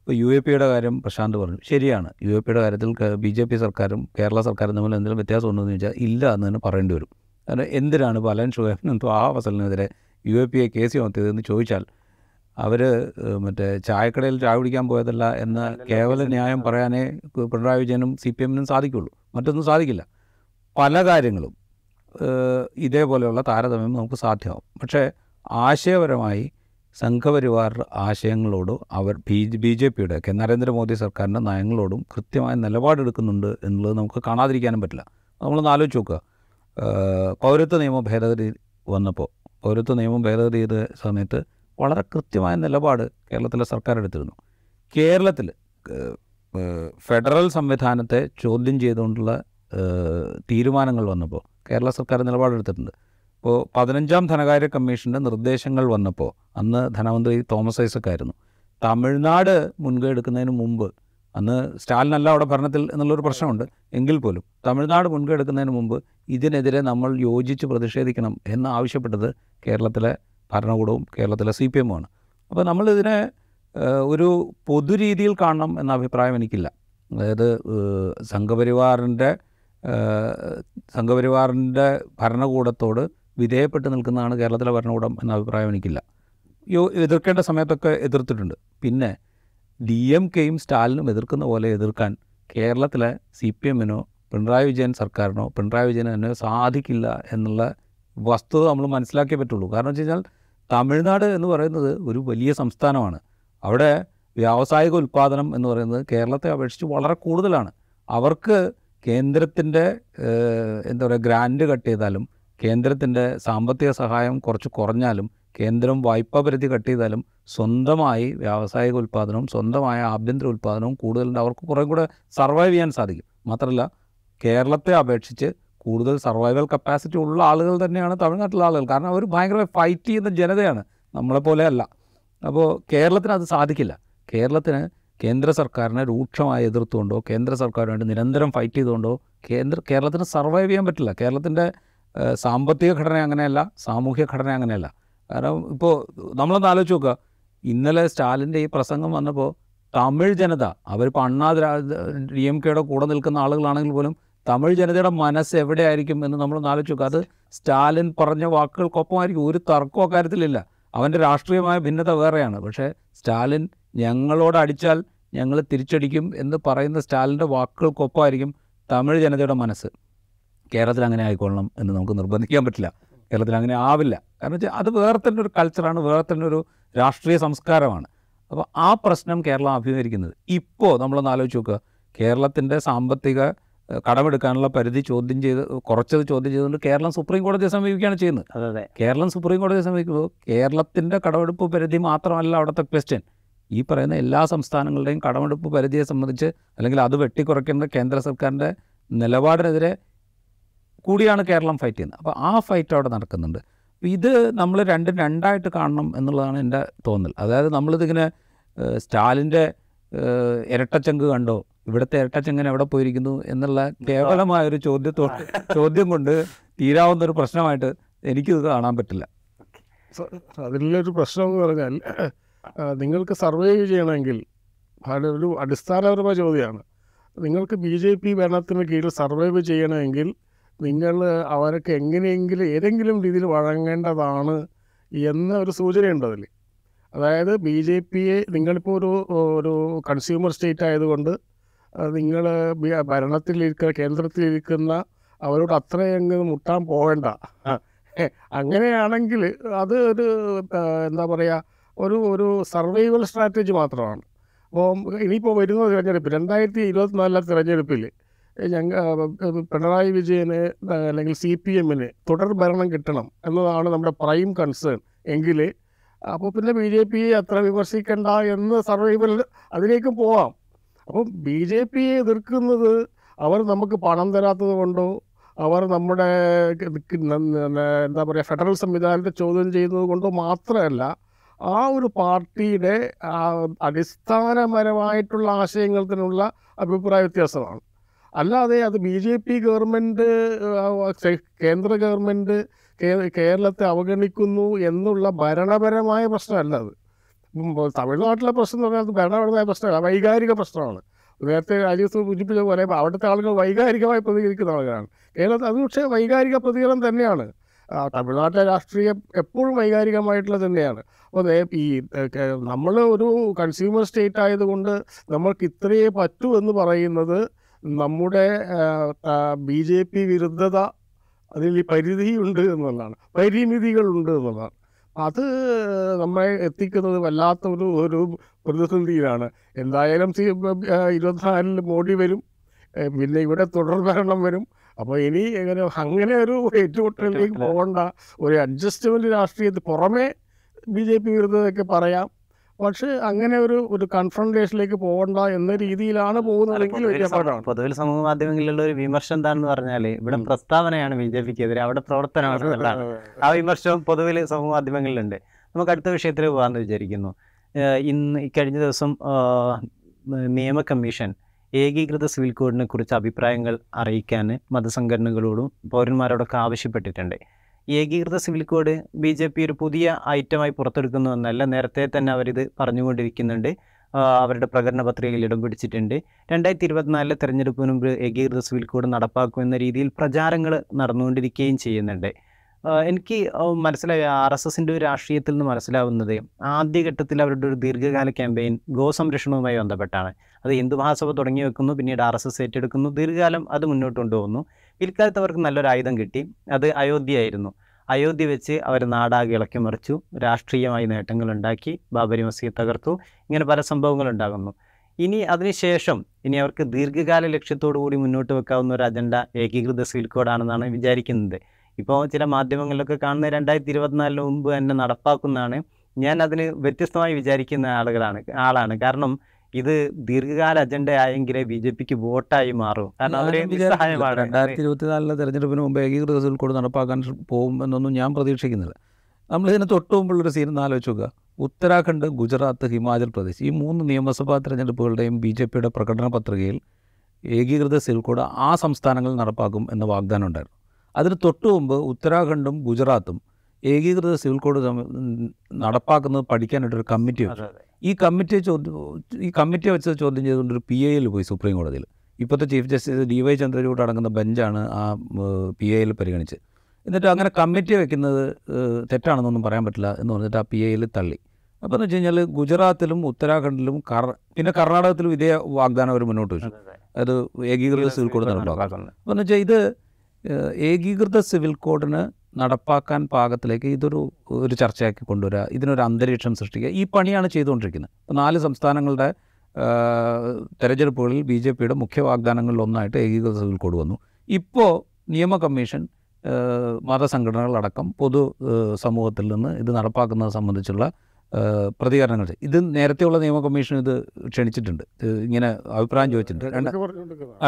ഇപ്പോൾ യു എ പിയുടെ കാര്യം പ്രശാന്ത് പറഞ്ഞു. ശരിയാണ്. യു എ പിയുടെ കാര്യത്തിൽ ബി ജെ പി സർക്കാരും കേരള സർക്കാരും തമ്മിൽ എന്തെങ്കിലും വ്യത്യാസം ഉണ്ടോ എന്ന് ചോദിച്ചാൽ ഇല്ല എന്ന് തന്നെ പറയേണ്ടി വരും. കാരണം എന്തിനാണ് ഇപ്പോൾ Alan Thwaha ഫസലിനെതിരെ U A P A case ചുമത്തിയതെന്ന് ചോദിച്ചാൽ അവർ മറ്റേ ചായക്കടയിൽ ചായ കുടിക്കാൻ പോയതല്ല എന്ന കേവല ന്യായം പറയാനേ പിണറായി വിജയനും സി പി എമ്മിനും സാധിക്കുള്ളൂ. മറ്റൊന്നും സാധിക്കില്ല. പല കാര്യങ്ങളും ഇതേപോലെയുള്ള താരതമ്യം നമുക്ക് സാധ്യമാവും. പക്ഷേ ആശയപരമായി സംഘപരിവാർ ആശയങ്ങളോടും അവർ ബി ബി ജെ പിയുടെ കെ നരേന്ദ്രമോദി സർക്കാരിന്റെ നയങ്ങളോടും കൃത്യമായ നിലപാടെടുക്കുന്നുണ്ട് എന്നുള്ളത് നമുക്ക് കാണാതിരിക്കാനും പറ്റില്ല. നമ്മളൊന്ന് ആലോചിച്ച് നോക്കുക. പൗരത്വ നിയമ ഭേദഗതി വന്നപ്പോൾ പൗരത്വ നിയമം ഭേദഗതി ചെയ്ത സമയത്ത് വളരെ കൃത്യമായ നിലപാട് കേരളത്തിലെ സർക്കാർ എടുത്തിരുന്നു. കേരളത്തിൽ ഫെഡറൽ സംവിധാനത്തെ ചോദ്യം ചെയ്തുകൊണ്ടുള്ള തീരുമാനങ്ങൾ വന്നപ്പോൾ കേരള സർക്കാർ നിലപാടെടുത്തിട്ടുണ്ട് ഇപ്പോൾ പതിനഞ്ചാം ധനകാര്യ കമ്മീഷന്റെ നിർദ്ദേശങ്ങൾ വന്നപ്പോൾ അന്ന് ധനമന്ത്രി തോമസ് ഐസക് ആയിരുന്നു തമിഴ്നാട് മുൻകൈ എടുക്കുന്നതിന് മുമ്പ് അന്ന് സ്റ്റാലിനല്ല അവിടെ ഭരണത്തിൽ എന്നുള്ളൊരു പ്രശ്നമുണ്ട്. എങ്കിൽ പോലും തമിഴ്നാട് മുൻകെടുക്കുന്നതിന് മുമ്പ് ഇതിനെതിരെ നമ്മൾ യോജിച്ച് പ്രതിഷേധിക്കണം എന്ന് ആവശ്യപ്പെട്ടത് കേരളത്തിലെ ഭരണകൂടവും കേരളത്തിലെ സി പി എമ്മുമാണ്. അപ്പോൾ നമ്മളിതിനെ ഒരു ഒരു പൊതുരീതിയിൽ കാണണം എന്ന അഭിപ്രായം എനിക്കില്ല. അതായത് സംഘപരിവാറിന്റെ സംഘപരിവാറിന്റെ ഭരണകൂടത്തോട് വിധേയപ്പെട്ട് നിൽക്കുന്നതാണ് കേരളത്തിലെ ഭരണകൂടം എന്ന അഭിപ്രായം എനിക്കില്ല. യോ എതിർക്കേണ്ട സമയത്തൊക്കെ എതിർത്തിട്ടുണ്ട്. പിന്നെ ഡി എം കെയും സ്റ്റാലിനും എതിർക്കുന്ന പോലെ എതിർക്കാൻ കേരളത്തിലെ സി പി എമ്മിനോ പിണറായി വിജയൻ സർക്കാരിനോ പിണറായി വിജയനോ സാധിക്കില്ല എന്നുള്ള വസ്തുത നമ്മൾ മനസ്സിലാക്കിയേ പറ്റുള്ളൂ. കാരണം വെച്ച് കഴിഞ്ഞാൽ തമിഴ്നാട് എന്ന് പറയുന്നത് ഒരു വലിയ സംസ്ഥാനമാണ്. അവിടെ വ്യാവസായിക ഉൽപ്പാദനം എന്ന് പറയുന്നത് കേരളത്തെ അപേക്ഷിച്ച് വളരെ കൂടുതലാണ്. അവർക്ക് കേന്ദ്രത്തിന്റെ എന്താ പറയുക ഗ്രാൻഡ് കട്ട് ചെയ്താലും കേന്ദ്രത്തിന്റെ സാമ്പത്തിക സഹായം കുറച്ച് കുറഞ്ഞാലും കേന്ദ്രം വായ്പാ പരിധി കട്ട് ചെയ്താലും സ്വന്തമായി വ്യാവസായിക ഉൽപ്പാദനവും സ്വന്തമായ ആഭ്യന്തര ഉൽപ്പാദനവും കൂടുതലുണ്ട്. അവർക്ക് കുറേ കൂടെ സർവൈവ് ചെയ്യാൻ സാധിക്കും. മാത്രമല്ല കേരളത്തെ അപേക്ഷിച്ച് കൂടുതൽ സർവൈവൽ കപ്പാസിറ്റി ഉള്ള ആളുകൾ തന്നെയാണ് തമിഴ്നാട്ടിലെ ആളുകൾ. കാരണം അവർ ഭയങ്കരമായി ഫൈറ്റ് ചെയ്യുന്ന ജനതയാണ്. നമ്മളെപ്പോലെ അല്ല. അപ്പോൾ കേരളത്തിന് അത് സാധിക്കില്ല. കേരളത്തിന് കേന്ദ്ര സർക്കാരിനെ രൂക്ഷമായി എതിർത്തുകൊണ്ടോ കേന്ദ്ര സർക്കാരുമായിട്ട് നിരന്തരം ഫൈറ്റ് ചെയ്തുകൊണ്ടോ കേന്ദ്ര കേരളത്തിന് സർവൈവ് ചെയ്യാൻ പറ്റില്ല. കേരളത്തിന്റെ സാമ്പത്തിക ഘടന അങ്ങനെയല്ല സാമൂഹ്യ ഘടന അങ്ങനെയല്ല. കാരണം ഇപ്പോൾ നമ്മളൊന്ന് ആലോചിച്ച് നോക്കുക ഇന്നലെ സ്റ്റാലിന്റെ ഈ പ്രസംഗം വന്നപ്പോൾ തമിഴ് ജനത അവരിപ്പോൾ അണ്ണാ ഡി എം കെയുടെ കൂടെ നിൽക്കുന്ന ആളുകളാണെങ്കിൽ പോലും തമിഴ് ജനതയുടെ മനസ്സ് എവിടെയായിരിക്കും എന്ന് നമ്മളൊന്ന് ആലോചിച്ച് നോക്കുക അത് സ്റ്റാലിൻ പറഞ്ഞ വാക്കുകൾക്കൊപ്പമായിരിക്കും. ഒരു തർക്കവും അക്കാര്യത്തിലില്ല. അവന്റെ രാഷ്ട്രീയമായ ഭിന്നത വേറെയാണ്. പക്ഷേ സ്റ്റാലിൻ ഞങ്ങളോട് അടിച്ചാൽ ഞങ്ങൾ തിരിച്ചടിക്കും എന്ന് പറയുന്ന സ്റ്റാലിന്റെ വാക്കുകൾക്കൊപ്പമായിരിക്കും തമിഴ് ജനതയുടെ മനസ്സ്. കേരളത്തിൽ അങ്ങനെ ആയിക്കൊള്ളണം എന്ന് നമുക്ക് നിർബന്ധിക്കാൻ പറ്റില്ല. കേരളത്തിൽ അങ്ങനെ ആവില്ല. കാരണം വെച്ചാൽ അത് വേറെ തന്നെ ഒരു കൾച്ചറാണ് വേറെ തന്നെ ഒരു രാഷ്ട്രീയ സംസ്കാരമാണ്. അപ്പോൾ ആ പ്രശ്നം കേരളം അഭിമുഖീകരിക്കുന്നത്. ഇപ്പോൾ നമ്മളൊന്ന് ആലോചിച്ച് നോക്കുക. കേരളത്തിന്റെ സാമ്പത്തിക കടമെടുക്കാനുള്ള പരിധി ചോദ്യം ചെയ്ത് കുറച്ചത് ചോദ്യം ചെയ്തുകൊണ്ട് കേരളം സുപ്രീം കോടതിയെ സമീപിക്കുകയാണ് ചെയ്യുന്നത്. അതെ അതെ. കേരളം സുപ്രീം കോടതിയെ സമീപിക്കുമ്പോൾ കേരളത്തിന്റെ കടമെടുപ്പ് പരിധി മാത്രമല്ല അവിടുത്തെ ക്വസ്റ്റ്യൻ ഈ പറയുന്ന എല്ലാ സംസ്ഥാനങ്ങളുടെയും കടമെടുപ്പ് പരിധിയെ സംബന്ധിച്ച് അല്ലെങ്കിൽ അത് വെട്ടിക്കുറയ്ക്കേണ്ട കേന്ദ്ര സർക്കാരിന്റെ നിലപാടിനെതിരെ കൂടിയാണ് കേരളം ഫൈറ്റ് ചെയ്യുന്നത്. അപ്പോൾ ആ ഫൈറ്റ് അവിടെ നടക്കുന്നുണ്ട്. ഇത് നമ്മൾ രണ്ടും രണ്ടായിട്ട് കാണണം എന്നുള്ളതാണ് എന്റെ തോന്നൽ. അതായത് നമ്മളിതിങ്ങനെ സ്റ്റാലിന്റെ ഇരട്ടച്ചങ്ക് കണ്ടോ? ഇവിടുത്തെ ഇരട്ടച്ചങ്കൻ എവിടെ പോയിരിക്കുന്നു എന്നുള്ള കേവലമായൊരു ചോദ്യത്തോട് ചോദ്യം കൊണ്ട് തീരാവുന്ന ഒരു പ്രശ്നമായിട്ട് എനിക്കിത് കാണാൻ പറ്റില്ല. അതിലൊരു പ്രശ്നം എന്ന് പറഞ്ഞാൽ നിങ്ങൾക്ക് സർവേ ചെയ്യണമെങ്കിൽ ഒരു അടിസ്ഥാനപരമായ ചോദ്യമാണ്. നിങ്ങൾക്ക് ബി ജെ പി ഭരണത്തിന് കീഴിൽ സർവൈവ് ചെയ്യണമെങ്കിൽ നിങ്ങൾ അവർക്ക് എങ്ങനെയെങ്കിലും ഏതെങ്കിലും രീതിയിൽ വഴങ്ങേണ്ടതാണ് എന്ന ഒരു സൂചനയുണ്ട് അതിൽ അതായത് ബി ജെ പിയെ നിങ്ങളിപ്പോൾ ഒരു ഒരു കൺസ്യൂമർ സ്റ്റേറ്റ് ആയതുകൊണ്ട് നിങ്ങൾ ഭരണത്തിലിരിക്കുന്ന കേന്ദ്രത്തിലിരിക്കുന്ന അവരോട് അത്രയങ്ങ് മുട്ടാൻ പോകണ്ട. അങ്ങനെയാണെങ്കിൽ അത് ഒരു എന്താ പറയുക ഒരു ഒരു സർവൈവൽ സ്ട്രാറ്റജി മാത്രമാണ്. അപ്പോൾ ഇനിയിപ്പോൾ വരുന്ന തിരഞ്ഞെടുപ്പ് രണ്ടായിരത്തി ഇരുപത്തിനാലിലെ തിരഞ്ഞെടുപ്പിൽ പിണറായി വിജയന് അല്ലെങ്കിൽ സി പി എമ്മിന് തുടർ ഭരണം കിട്ടണം എന്നതാണ് നമ്മുടെ പ്രൈം കൺസേൺ എങ്കിൽ അപ്പോൾ പിന്നെ ബി ജെ പിയെ അത്ര വിമർശിക്കണ്ട എന്ന് സർവൈവൽ അതിലേക്കും പോവാം. അപ്പം ബി ജെ പിയെ എതിർക്കുന്നത് അവർ നമുക്ക് പണം തരാത്തത് കൊണ്ടോ അവർ നമ്മുടെ എന്താ പറയുക ഫെഡറൽ സംവിധാനത്തെ ചോദ്യം ചെയ്യുന്നത് കൊണ്ടോ മാത്രമല്ല ആ ഒരു പാർട്ടിയുടെ അടിസ്ഥാനപരമായിട്ടുള്ള ആശയങ്ങൾ ആശയങ്ങൾക്കുള്ള അഭിപ്രായ വ്യത്യാസമാണ്. അല്ലാതെ അത് ബി ജെ പി ഗവൺമെന്റ് കേന്ദ്ര ഗവൺമെന്റ് കേരളത്തെ അവഗണിക്കുന്നു എന്നുള്ള ഭരണപരമായ പ്രശ്നമല്ല അത്. തമിഴ്നാട്ടിലെ പ്രശ്നം എന്ന് പറഞ്ഞാൽ അത് ഭരണപരമായ പ്രശ്നമല്ല വൈകാരിക പ്രശ്നമാണ്. നേരത്തെ രാജ്യത്ത് സൂചിപ്പിച്ച പോലെ അവിടുത്തെ ആളുകൾ വൈകാരികമായി പ്രതികരിക്കുന്ന ആളുകളാണ്. കേരളത്തിൽ അത് പക്ഷേ വൈകാരിക പ്രതികരണം തന്നെയാണ്. തമിഴ്നാട്ടിലെ രാഷ്ട്രീയം എപ്പോഴും വൈകാരികമായിട്ടുള്ള തന്നെയാണ്. അപ്പോൾ ഈ നമ്മൾ ഒരു കൺസ്യൂമർ സ്റ്റേറ്റ് ആയതുകൊണ്ട് നമ്മൾക്ക് ഇത്രയേ പറ്റൂ എന്ന് പറയുന്നത് നമ്മുടെ ബി ജെ പി വിരുദ്ധത അതിൽ ഈ പരിധിയുണ്ട് എന്നുള്ളതാണ്. പരിമിതികളുണ്ട് എന്നുള്ളതാണ്. അത് നമ്മെ എത്തിക്കുന്നത് വല്ലാത്ത ഒരു ഒരു പ്രതിസന്ധിയിലാണ്. എന്തായാലും സി ഇരുപത്തിനാലിൽ മോഡി വരും. പിന്നെ ഇവിടെ തുടർ ഭരണം വരും. അപ്പോൾ ഇനി എങ്ങനെ അങ്ങനെ ഒരു ഏറ്റുമുട്ടലിലേക്ക് പോകേണ്ട ഒരു അഡ്ജസ്റ്റ്മെന്റ് രാഷ്ട്രീയത്തിൽ പുറമേ ബി ജെ പി വിരുദ്ധതയൊക്കെ പറയാം. പക്ഷേ അങ്ങനെ ഒരു ഒരു കൺഫ്രണ്ടേഷനിലേക്ക് പോകണ്ട എന്ന രീതിയിലാണ് പോകുന്നതെങ്കിൽ പൊതുവിൽ സമൂഹ മാധ്യമങ്ങളിലുള്ള ഒരു വിമർശനം എന്താണെന്ന് പറഞ്ഞാൽ ഇവിടെ. പ്രസ്താവനയാണ് ബി ജെ പിക്ക് എതിരെ അവിടെ പ്രവർത്തനമാണ്. ആ വിമർശനം പൊതുവിൽ സമൂഹ മാധ്യമങ്ങളിലുണ്ട്. നമുക്ക് അടുത്ത വിഷയത്തിൽ പോകാമെന്ന് വിചാരിക്കുന്നു. ഇന്ന് ഇക്കഴിഞ്ഞ കഴിഞ്ഞ ദിവസം നിയമ കമ്മീഷൻ ഏകീകൃത സിവിൽ കോഡിനെ കുറിച്ച് അഭിപ്രായങ്ങൾ അറിയിക്കാൻ മതസംഘടനകളോടും പൗരന്മാരോടൊക്കെ ആവശ്യപ്പെട്ടിട്ടുണ്ട്. ഏകീകൃത civil code B J P ഒരു പുതിയ ഐറ്റമായി പുറത്തെടുക്കുന്നു എന്നല്ല. നേരത്തെ തന്നെ അവരിത് പറഞ്ഞുകൊണ്ടിരിക്കുന്നുണ്ട്. അവരുടെ പ്രകടന പത്രികയിൽ ഇടം പിടിച്ചിട്ടുണ്ട്. രണ്ടായിരത്തി ഇരുപത്തിനാലിലെ തെരഞ്ഞെടുപ്പിന് മുമ്പ് ഏകീകൃത സിവിൽ കോഡ് നടപ്പാക്കും എന്ന രീതിയിൽ പ്രചാരങ്ങൾ നടന്നുകൊണ്ടിരിക്കുകയും ചെയ്യുന്നുണ്ട്. എനിക്ക് മനസ്സിലായ ആർ എസ് എസിന്റെ ഒരു രാഷ്ട്രീയത്തിൽ നിന്ന് മനസ്സിലാവുന്നത് ആദ്യഘട്ടത്തിൽ അവരുടെ ഒരു ദീർഘകാല ക്യാമ്പയിൻ ഗോസംരക്ഷണവുമായി ബന്ധപ്പെട്ടാണ്. അത് ഹിന്ദു മഹാസഭ തുടങ്ങി വെക്കുന്നു പിന്നീട് ആർ എസ് എസ് ഏറ്റെടുക്കുന്നു. ദീർഘകാലം അത് മുന്നോട്ട് കൊണ്ടുപോകുന്നു. പിൽക്കാലത്ത് അവർക്ക് നല്ലൊരു ആയുധം കിട്ടി. അത് അയോധ്യയായിരുന്നു. അയോധ്യ വെച്ച് അവർ നാടാകെ ഇളക്കി മറിച്ചു. രാഷ്ട്രീയമായി നേട്ടങ്ങൾ ഉണ്ടാക്കി ബാബരി മസ്ജിദ് തകർത്തു. ഇങ്ങനെ പല സംഭവങ്ങൾ ഉണ്ടാകുന്നു ഇനി അതിനുശേഷം ഇനി അവർക്ക് ദീർഘകാല ലക്ഷ്യത്തോടു കൂടി മുന്നോട്ട് വെക്കാവുന്ന ഒരു അജണ്ട ഏകീകൃത സിവിൽ കോഡാണെന്നാണ് വിചാരിക്കുന്നത്. ഇപ്പോൾ ചില മാധ്യമങ്ങളിലൊക്കെ കാണുന്ന രണ്ടായിരത്തി ഇരുപത്തിനാലിന് മുമ്പ് തന്നെ നടപ്പാക്കുന്നതാണ്. ഞാൻ അതിന് വ്യത്യസ്തമായി വിചാരിക്കുന്ന ആളുകളാണ് ആളാണ്. കാരണം ഇത് ദീർഘകാല അജണ്ട ആയെങ്കിലേ ബി ജെ പിക്ക് വോട്ടായി മാറും. കാരണം അവർ. നിസ്സഹായമാണ്. രണ്ടായിരത്തി ഇരുപത്തിനാലിലെ തെരഞ്ഞെടുപ്പിന് മുമ്പ് ഏകീകൃത കൂടെ കോഡ് നടപ്പാക്കാൻ പോകും എന്നൊന്നും ഞാൻ പ്രതീക്ഷിക്കുന്നില്ല. നമ്മൾ ഇതിന് തൊട്ട് മുമ്പുള്ളൊരു സീൻ ഒന്ന് ആലോചിച്ച് നോക്കുക. ഉത്തരാഖണ്ഡ് ഗുജറാത്ത് ഹിമാചൽ പ്രദേശ് ഈ മൂന്ന് നിയമസഭാ തെരഞ്ഞെടുപ്പുകളുടെയും ബി ജെ പിയുടെ പ്രകടന പത്രികയിൽ ഏകീകൃത സിവിൽ കോഡ് ആ സംസ്ഥാനങ്ങളിൽ നടപ്പാക്കും എന്ന വാഗ്ദാനം ഉണ്ടായിരുന്നു. അതിന് തൊട്ട് മുമ്പ് ഉത്തരാഖണ്ഡും ഗുജറാത്തും ഏകീകൃത സിവിൽ കോഡ് നടപ്പാക്കുന്നത് പഠിക്കാനായിട്ടൊരു കമ്മിറ്റി അതെ. ഈ കമ്മിറ്റി ചോദ്യം ഈ കമ്മിറ്റിയെ വെച്ച് ചോദ്യം ചെയ്തുകൊണ്ട് ഒരു പി എയിൽ പോയി സുപ്രീം കോടതിയിൽ ഇപ്പോഴത്തെ chief justice D Y Chandrachud അടങ്ങുന്ന ബെഞ്ചാണ് ആ പി എയിൽ പരിഗണിച്ച്. എന്നിട്ട് അങ്ങനെ കമ്മിറ്റി വെക്കുന്നത് തെറ്റാണെന്നൊന്നും പറയാൻ പറ്റില്ല എന്ന് പറഞ്ഞിട്ട് ആ പി എയിൽ തള്ളി. അപ്പോൾ എന്ന് വെച്ച് കഴിഞ്ഞാൽ ഗുജറാത്തിലും ഉത്തരാഖണ്ഡിലും കർ പിന്നെ കർണാടകത്തിലും ഇതേ വാഗ്ദാനം അവർ മുന്നോട്ട് വെച്ചു. അത് ഏകീകൃത സിവിൽ കോഡ് നടപ്പാക്കും. അപ്പോൾ എന്ന് വെച്ചാൽ ഇത് ഏകീകൃത സിവിൽ കോഡിന് നടപ്പാക്കാൻ പാകത്തിലേക്ക് ഇതൊരു ഒരു ചർച്ചയാക്കി കൊണ്ടുവരിക ഇതിനൊരു അന്തരീക്ഷം സൃഷ്ടിക്കുക. ഈ പണിയാണ് ചെയ്തുകൊണ്ടിരിക്കുന്നത്. ഇപ്പോൾ നാല് സംസ്ഥാനങ്ങളുടെ തെരഞ്ഞെടുപ്പുകളിൽ ബി ജെ പിയുടെ മുഖ്യ വാഗ്ദാനങ്ങളിൽ ഒന്നായിട്ട് ഏകീകൃത സിവിൽ കോഡ് വന്നു ഇപ്പോൾ നിയമ കമ്മീഷൻ മതസംഘടനകളടക്കം പൊതു സമൂഹത്തിൽ നിന്ന് ഇത് നടപ്പാക്കുന്നത് സംബന്ധിച്ചുള്ള പ്രതികരണങ്ങൾ. ഇത് നേരത്തെയുള്ള നിയമ കമ്മീഷൻ ഇത് ക്ഷണിച്ചിട്ടുണ്ട്. ഇങ്ങനെ അഭിപ്രായം ചോദിച്ചിട്ടുണ്ട്.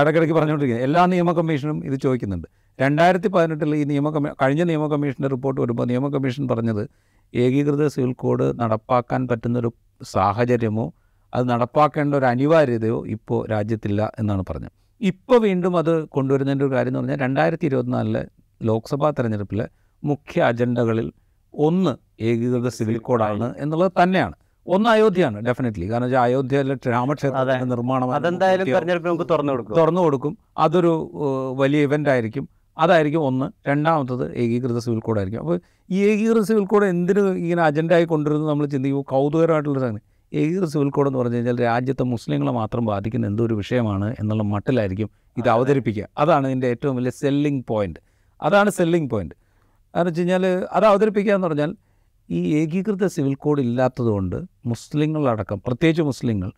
ഇടയ്ക്കിടയ്ക്ക് പറഞ്ഞുകൊണ്ടിരിക്കുന്നത് എല്ലാ നിയമ കമ്മീഷനും ഇത് ചോദിക്കുന്നുണ്ട്. രണ്ടായിരത്തി പതിനെട്ടിൽ ഈ നിയമ കമ്മീ കഴിഞ്ഞ നിയമ കമ്മീഷന്റെ റിപ്പോർട്ട് വരുമ്പോൾ നിയമ കമ്മീഷൻ പറഞ്ഞത് ഏകീകൃത സിവിൽ കോഡ് നടപ്പാക്കാൻ പറ്റുന്നൊരു സാഹചര്യമോ അത് നടപ്പാക്കേണ്ട ഒരു അനിവാര്യതയോ ഇപ്പോൾ രാജ്യത്തില്ല എന്നാണ് പറഞ്ഞത്. ഇപ്പോൾ വീണ്ടും അത് കൊണ്ടുവരുന്നതിന്റെ ഒരു കാര്യം എന്ന് പറഞ്ഞാൽ രണ്ടായിരത്തി ഇരുപത്തിനാലിലെ ലോക്സഭാ തെരഞ്ഞെടുപ്പിലെ മുഖ്യ അജണ്ടകളിൽ ഒന്ന് ഏകീകൃത സിവിൽ കോഡാണ് എന്നുള്ളത് തന്നെയാണ്. ഒന്ന് അയോധ്യയാണ് ഡെഫിനറ്റ്ലി കാരണം വെച്ചാൽ അയോധ്യയിലെ രാമക്ഷേത്രത്തിന്റെ നിർമ്മാണം അതെന്തായാലും പൂർത്തിയാവും. തെരഞ്ഞെടുപ്പ് നമുക്ക് തുറന്നു കൊടുക്കും. തുറന്നു കൊടുക്കും. അതൊരു വലിയ ഇവന്റ് ആയിരിക്കും. അതായിരിക്കും ഒന്ന്. രണ്ടാമത്തത് ഏകീകൃത സിവിൽ കോഡ് ആയിരിക്കും. അപ്പോൾ ഈ ഏകീകൃത സിവിൽ കോഡ് എന്തിനു ഇങ്ങനെ അജണ്ട ആയി കൊണ്ടുവരുന്നത് നമ്മൾ ചിന്തിക്കുമ്പോൾ കൗതുകരമായിട്ടുള്ള സാധനം ഏകീകൃത സിവിൽ കോഡ് എന്ന് പറഞ്ഞു കഴിഞ്ഞാൽ രാജ്യത്തെ മുസ്ലിങ്ങളെ മാത്രം ബാധിക്കുന്ന എന്തൊരു വിഷയമാണ് എന്നുള്ള മട്ടിലായിരിക്കും ഇത് അവതരിപ്പിക്കുക. അതാണ് ഇതിന്റെ ഏറ്റവും വലിയ സെല്ലിംഗ് പോയിന്റ് അതാണ് സെല്ലിംഗ് പോയിന്റ് എന്ന് വെച്ച് കഴിഞ്ഞാൽ അത് അവതരിപ്പിക്കുക എന്ന് പറഞ്ഞാൽ ഈ ഏകീകൃത സിവിൽ കോഡ് ഇല്ലാത്തതുകൊണ്ട് മുസ്ലിങ്ങളടക്കം പ്രത്യേകിച്ച് മുസ്ലിങ്ങൾ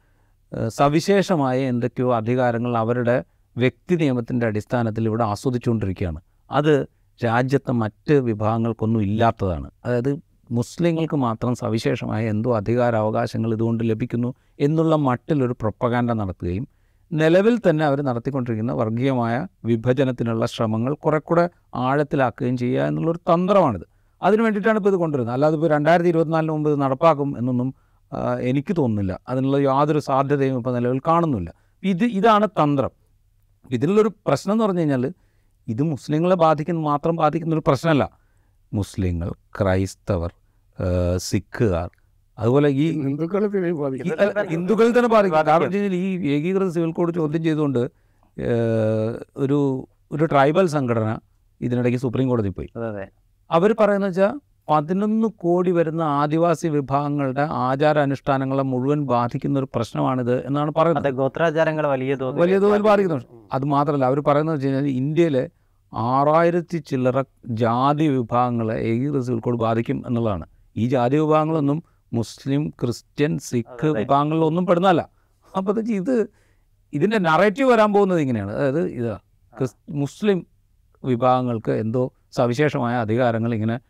സവിശേഷമായ എന്തൊക്കെയോ അധികാരങ്ങൾ അവരുടെ വ്യക്തി നിയമത്തിന്റെ അടിസ്ഥാനത്തിൽ ഇവിടെ ആസ്വദിച്ചുകൊണ്ടിരിക്കുകയാണ്. അത് രാജ്യത്തെ മറ്റ് വിഭാഗങ്ങൾക്കൊന്നും ഇല്ലാത്തതാണ്. അതായത് മുസ്ലിങ്ങൾക്ക് മാത്രം സവിശേഷമായ എന്തോ അധികാരാവകാശങ്ങൾ ഇതുകൊണ്ട് ലഭിക്കുന്നു എന്നുള്ള മട്ടിലൊരു പ്രൊപ്പകാൻഡ നടത്തുകയും നിലവിൽ തന്നെ അവർ നടത്തിക്കൊണ്ടിരിക്കുന്ന വർഗീയമായ വിഭജനത്തിനുള്ള ശ്രമങ്ങൾ കുറെ കൂടെ ആഴത്തിലാക്കുകയും ചെയ്യുക എന്നുള്ളൊരു തന്ത്രമാണിത്. അതിന് വേണ്ടിയിട്ടാണ് ഇപ്പോൾ ഇത് കൊണ്ടുവരുന്നത്. അല്ലാതെ ഇപ്പോൾ രണ്ടായിരത്തി ഇരുപത്തിനാലിന് മുമ്പ് ഇത് നടപ്പാക്കും എന്നൊന്നും എനിക്ക് തോന്നുന്നില്ല. അതിനുള്ള യാതൊരു സാധ്യതയും ഇപ്പോൾ നിലവിൽ കാണുന്നില്ല. ഇത് ഇതാണ് തന്ത്രം. ഇതിലുള്ളൊരു പ്രശ്നം എന്ന് പറഞ്ഞു കഴിഞ്ഞാൽ ഇത് മുസ്ലിങ്ങളെ ബാധിക്കുന്ന മാത്രം ബാധിക്കുന്ന ഒരു പ്രശ്നമല്ല. മുസ്ലിങ്ങൾ ക്രൈസ്തവർ സിഖുകാർ അതുപോലെ ഈ ഹിന്ദുക്കളെ ഹിന്ദുക്കളിൽ തന്നെ ബാധിക്കും. കാരണം വെച്ച് കഴിഞ്ഞാൽ ഈ ഏകീകൃത സിവിൽ കോഡ് ചോദ്യം ചെയ്തുകൊണ്ട് ഒരു ഒരു ട്രൈബൽ സംഘടന ഇതിനിടയ്ക്ക് സുപ്രീം കോടതി പോയി. അവർ പറയുന്നത് വെച്ചാൽ പതിനൊന്ന് കോടി വരുന്ന ആദിവാസി വിഭാഗങ്ങളുടെ ആചാരാനുഷ്ഠാനങ്ങളെ മുഴുവൻ ബാധിക്കുന്ന ഒരു പ്രശ്നമാണിത് എന്നാണ് പറയുന്നത്. ഗോത്രാചാരങ്ങൾ വലിയ തോതിൽ വലിയ തോതിൽ ബാധിക്കുന്നുണ്ട്. അത് മാത്രമല്ല അവർ പറയുന്നത് വെച്ച് കഴിഞ്ഞാൽ ഇന്ത്യയിലെ ആറായിരത്തി ചില്ലറ ജാതി വിഭാഗങ്ങളെ ഈ കോഡ് ബാധിക്കും എന്നുള്ളതാണ്. ഈ ജാതി വിഭാഗങ്ങളൊന്നും മുസ്ലിം ക്രിസ്ത്യൻ സിഖ്. വിഭാഗങ്ങളിലൊന്നും പെടുന്നതല്ല. അപ്പോൾ ഇത് ഇത് ഇതിന്റെ നറേറ്റീവ് വരാൻ പോകുന്നത് ഇങ്ങനെയാണ്. അതായത് ഇതാ ക്രിസ് മുസ്ലിം വിഭാഗങ്ങൾക്ക് എന്തോ സവിശേഷമായ അധികാരങ്ങൾ ഇങ്ങനെ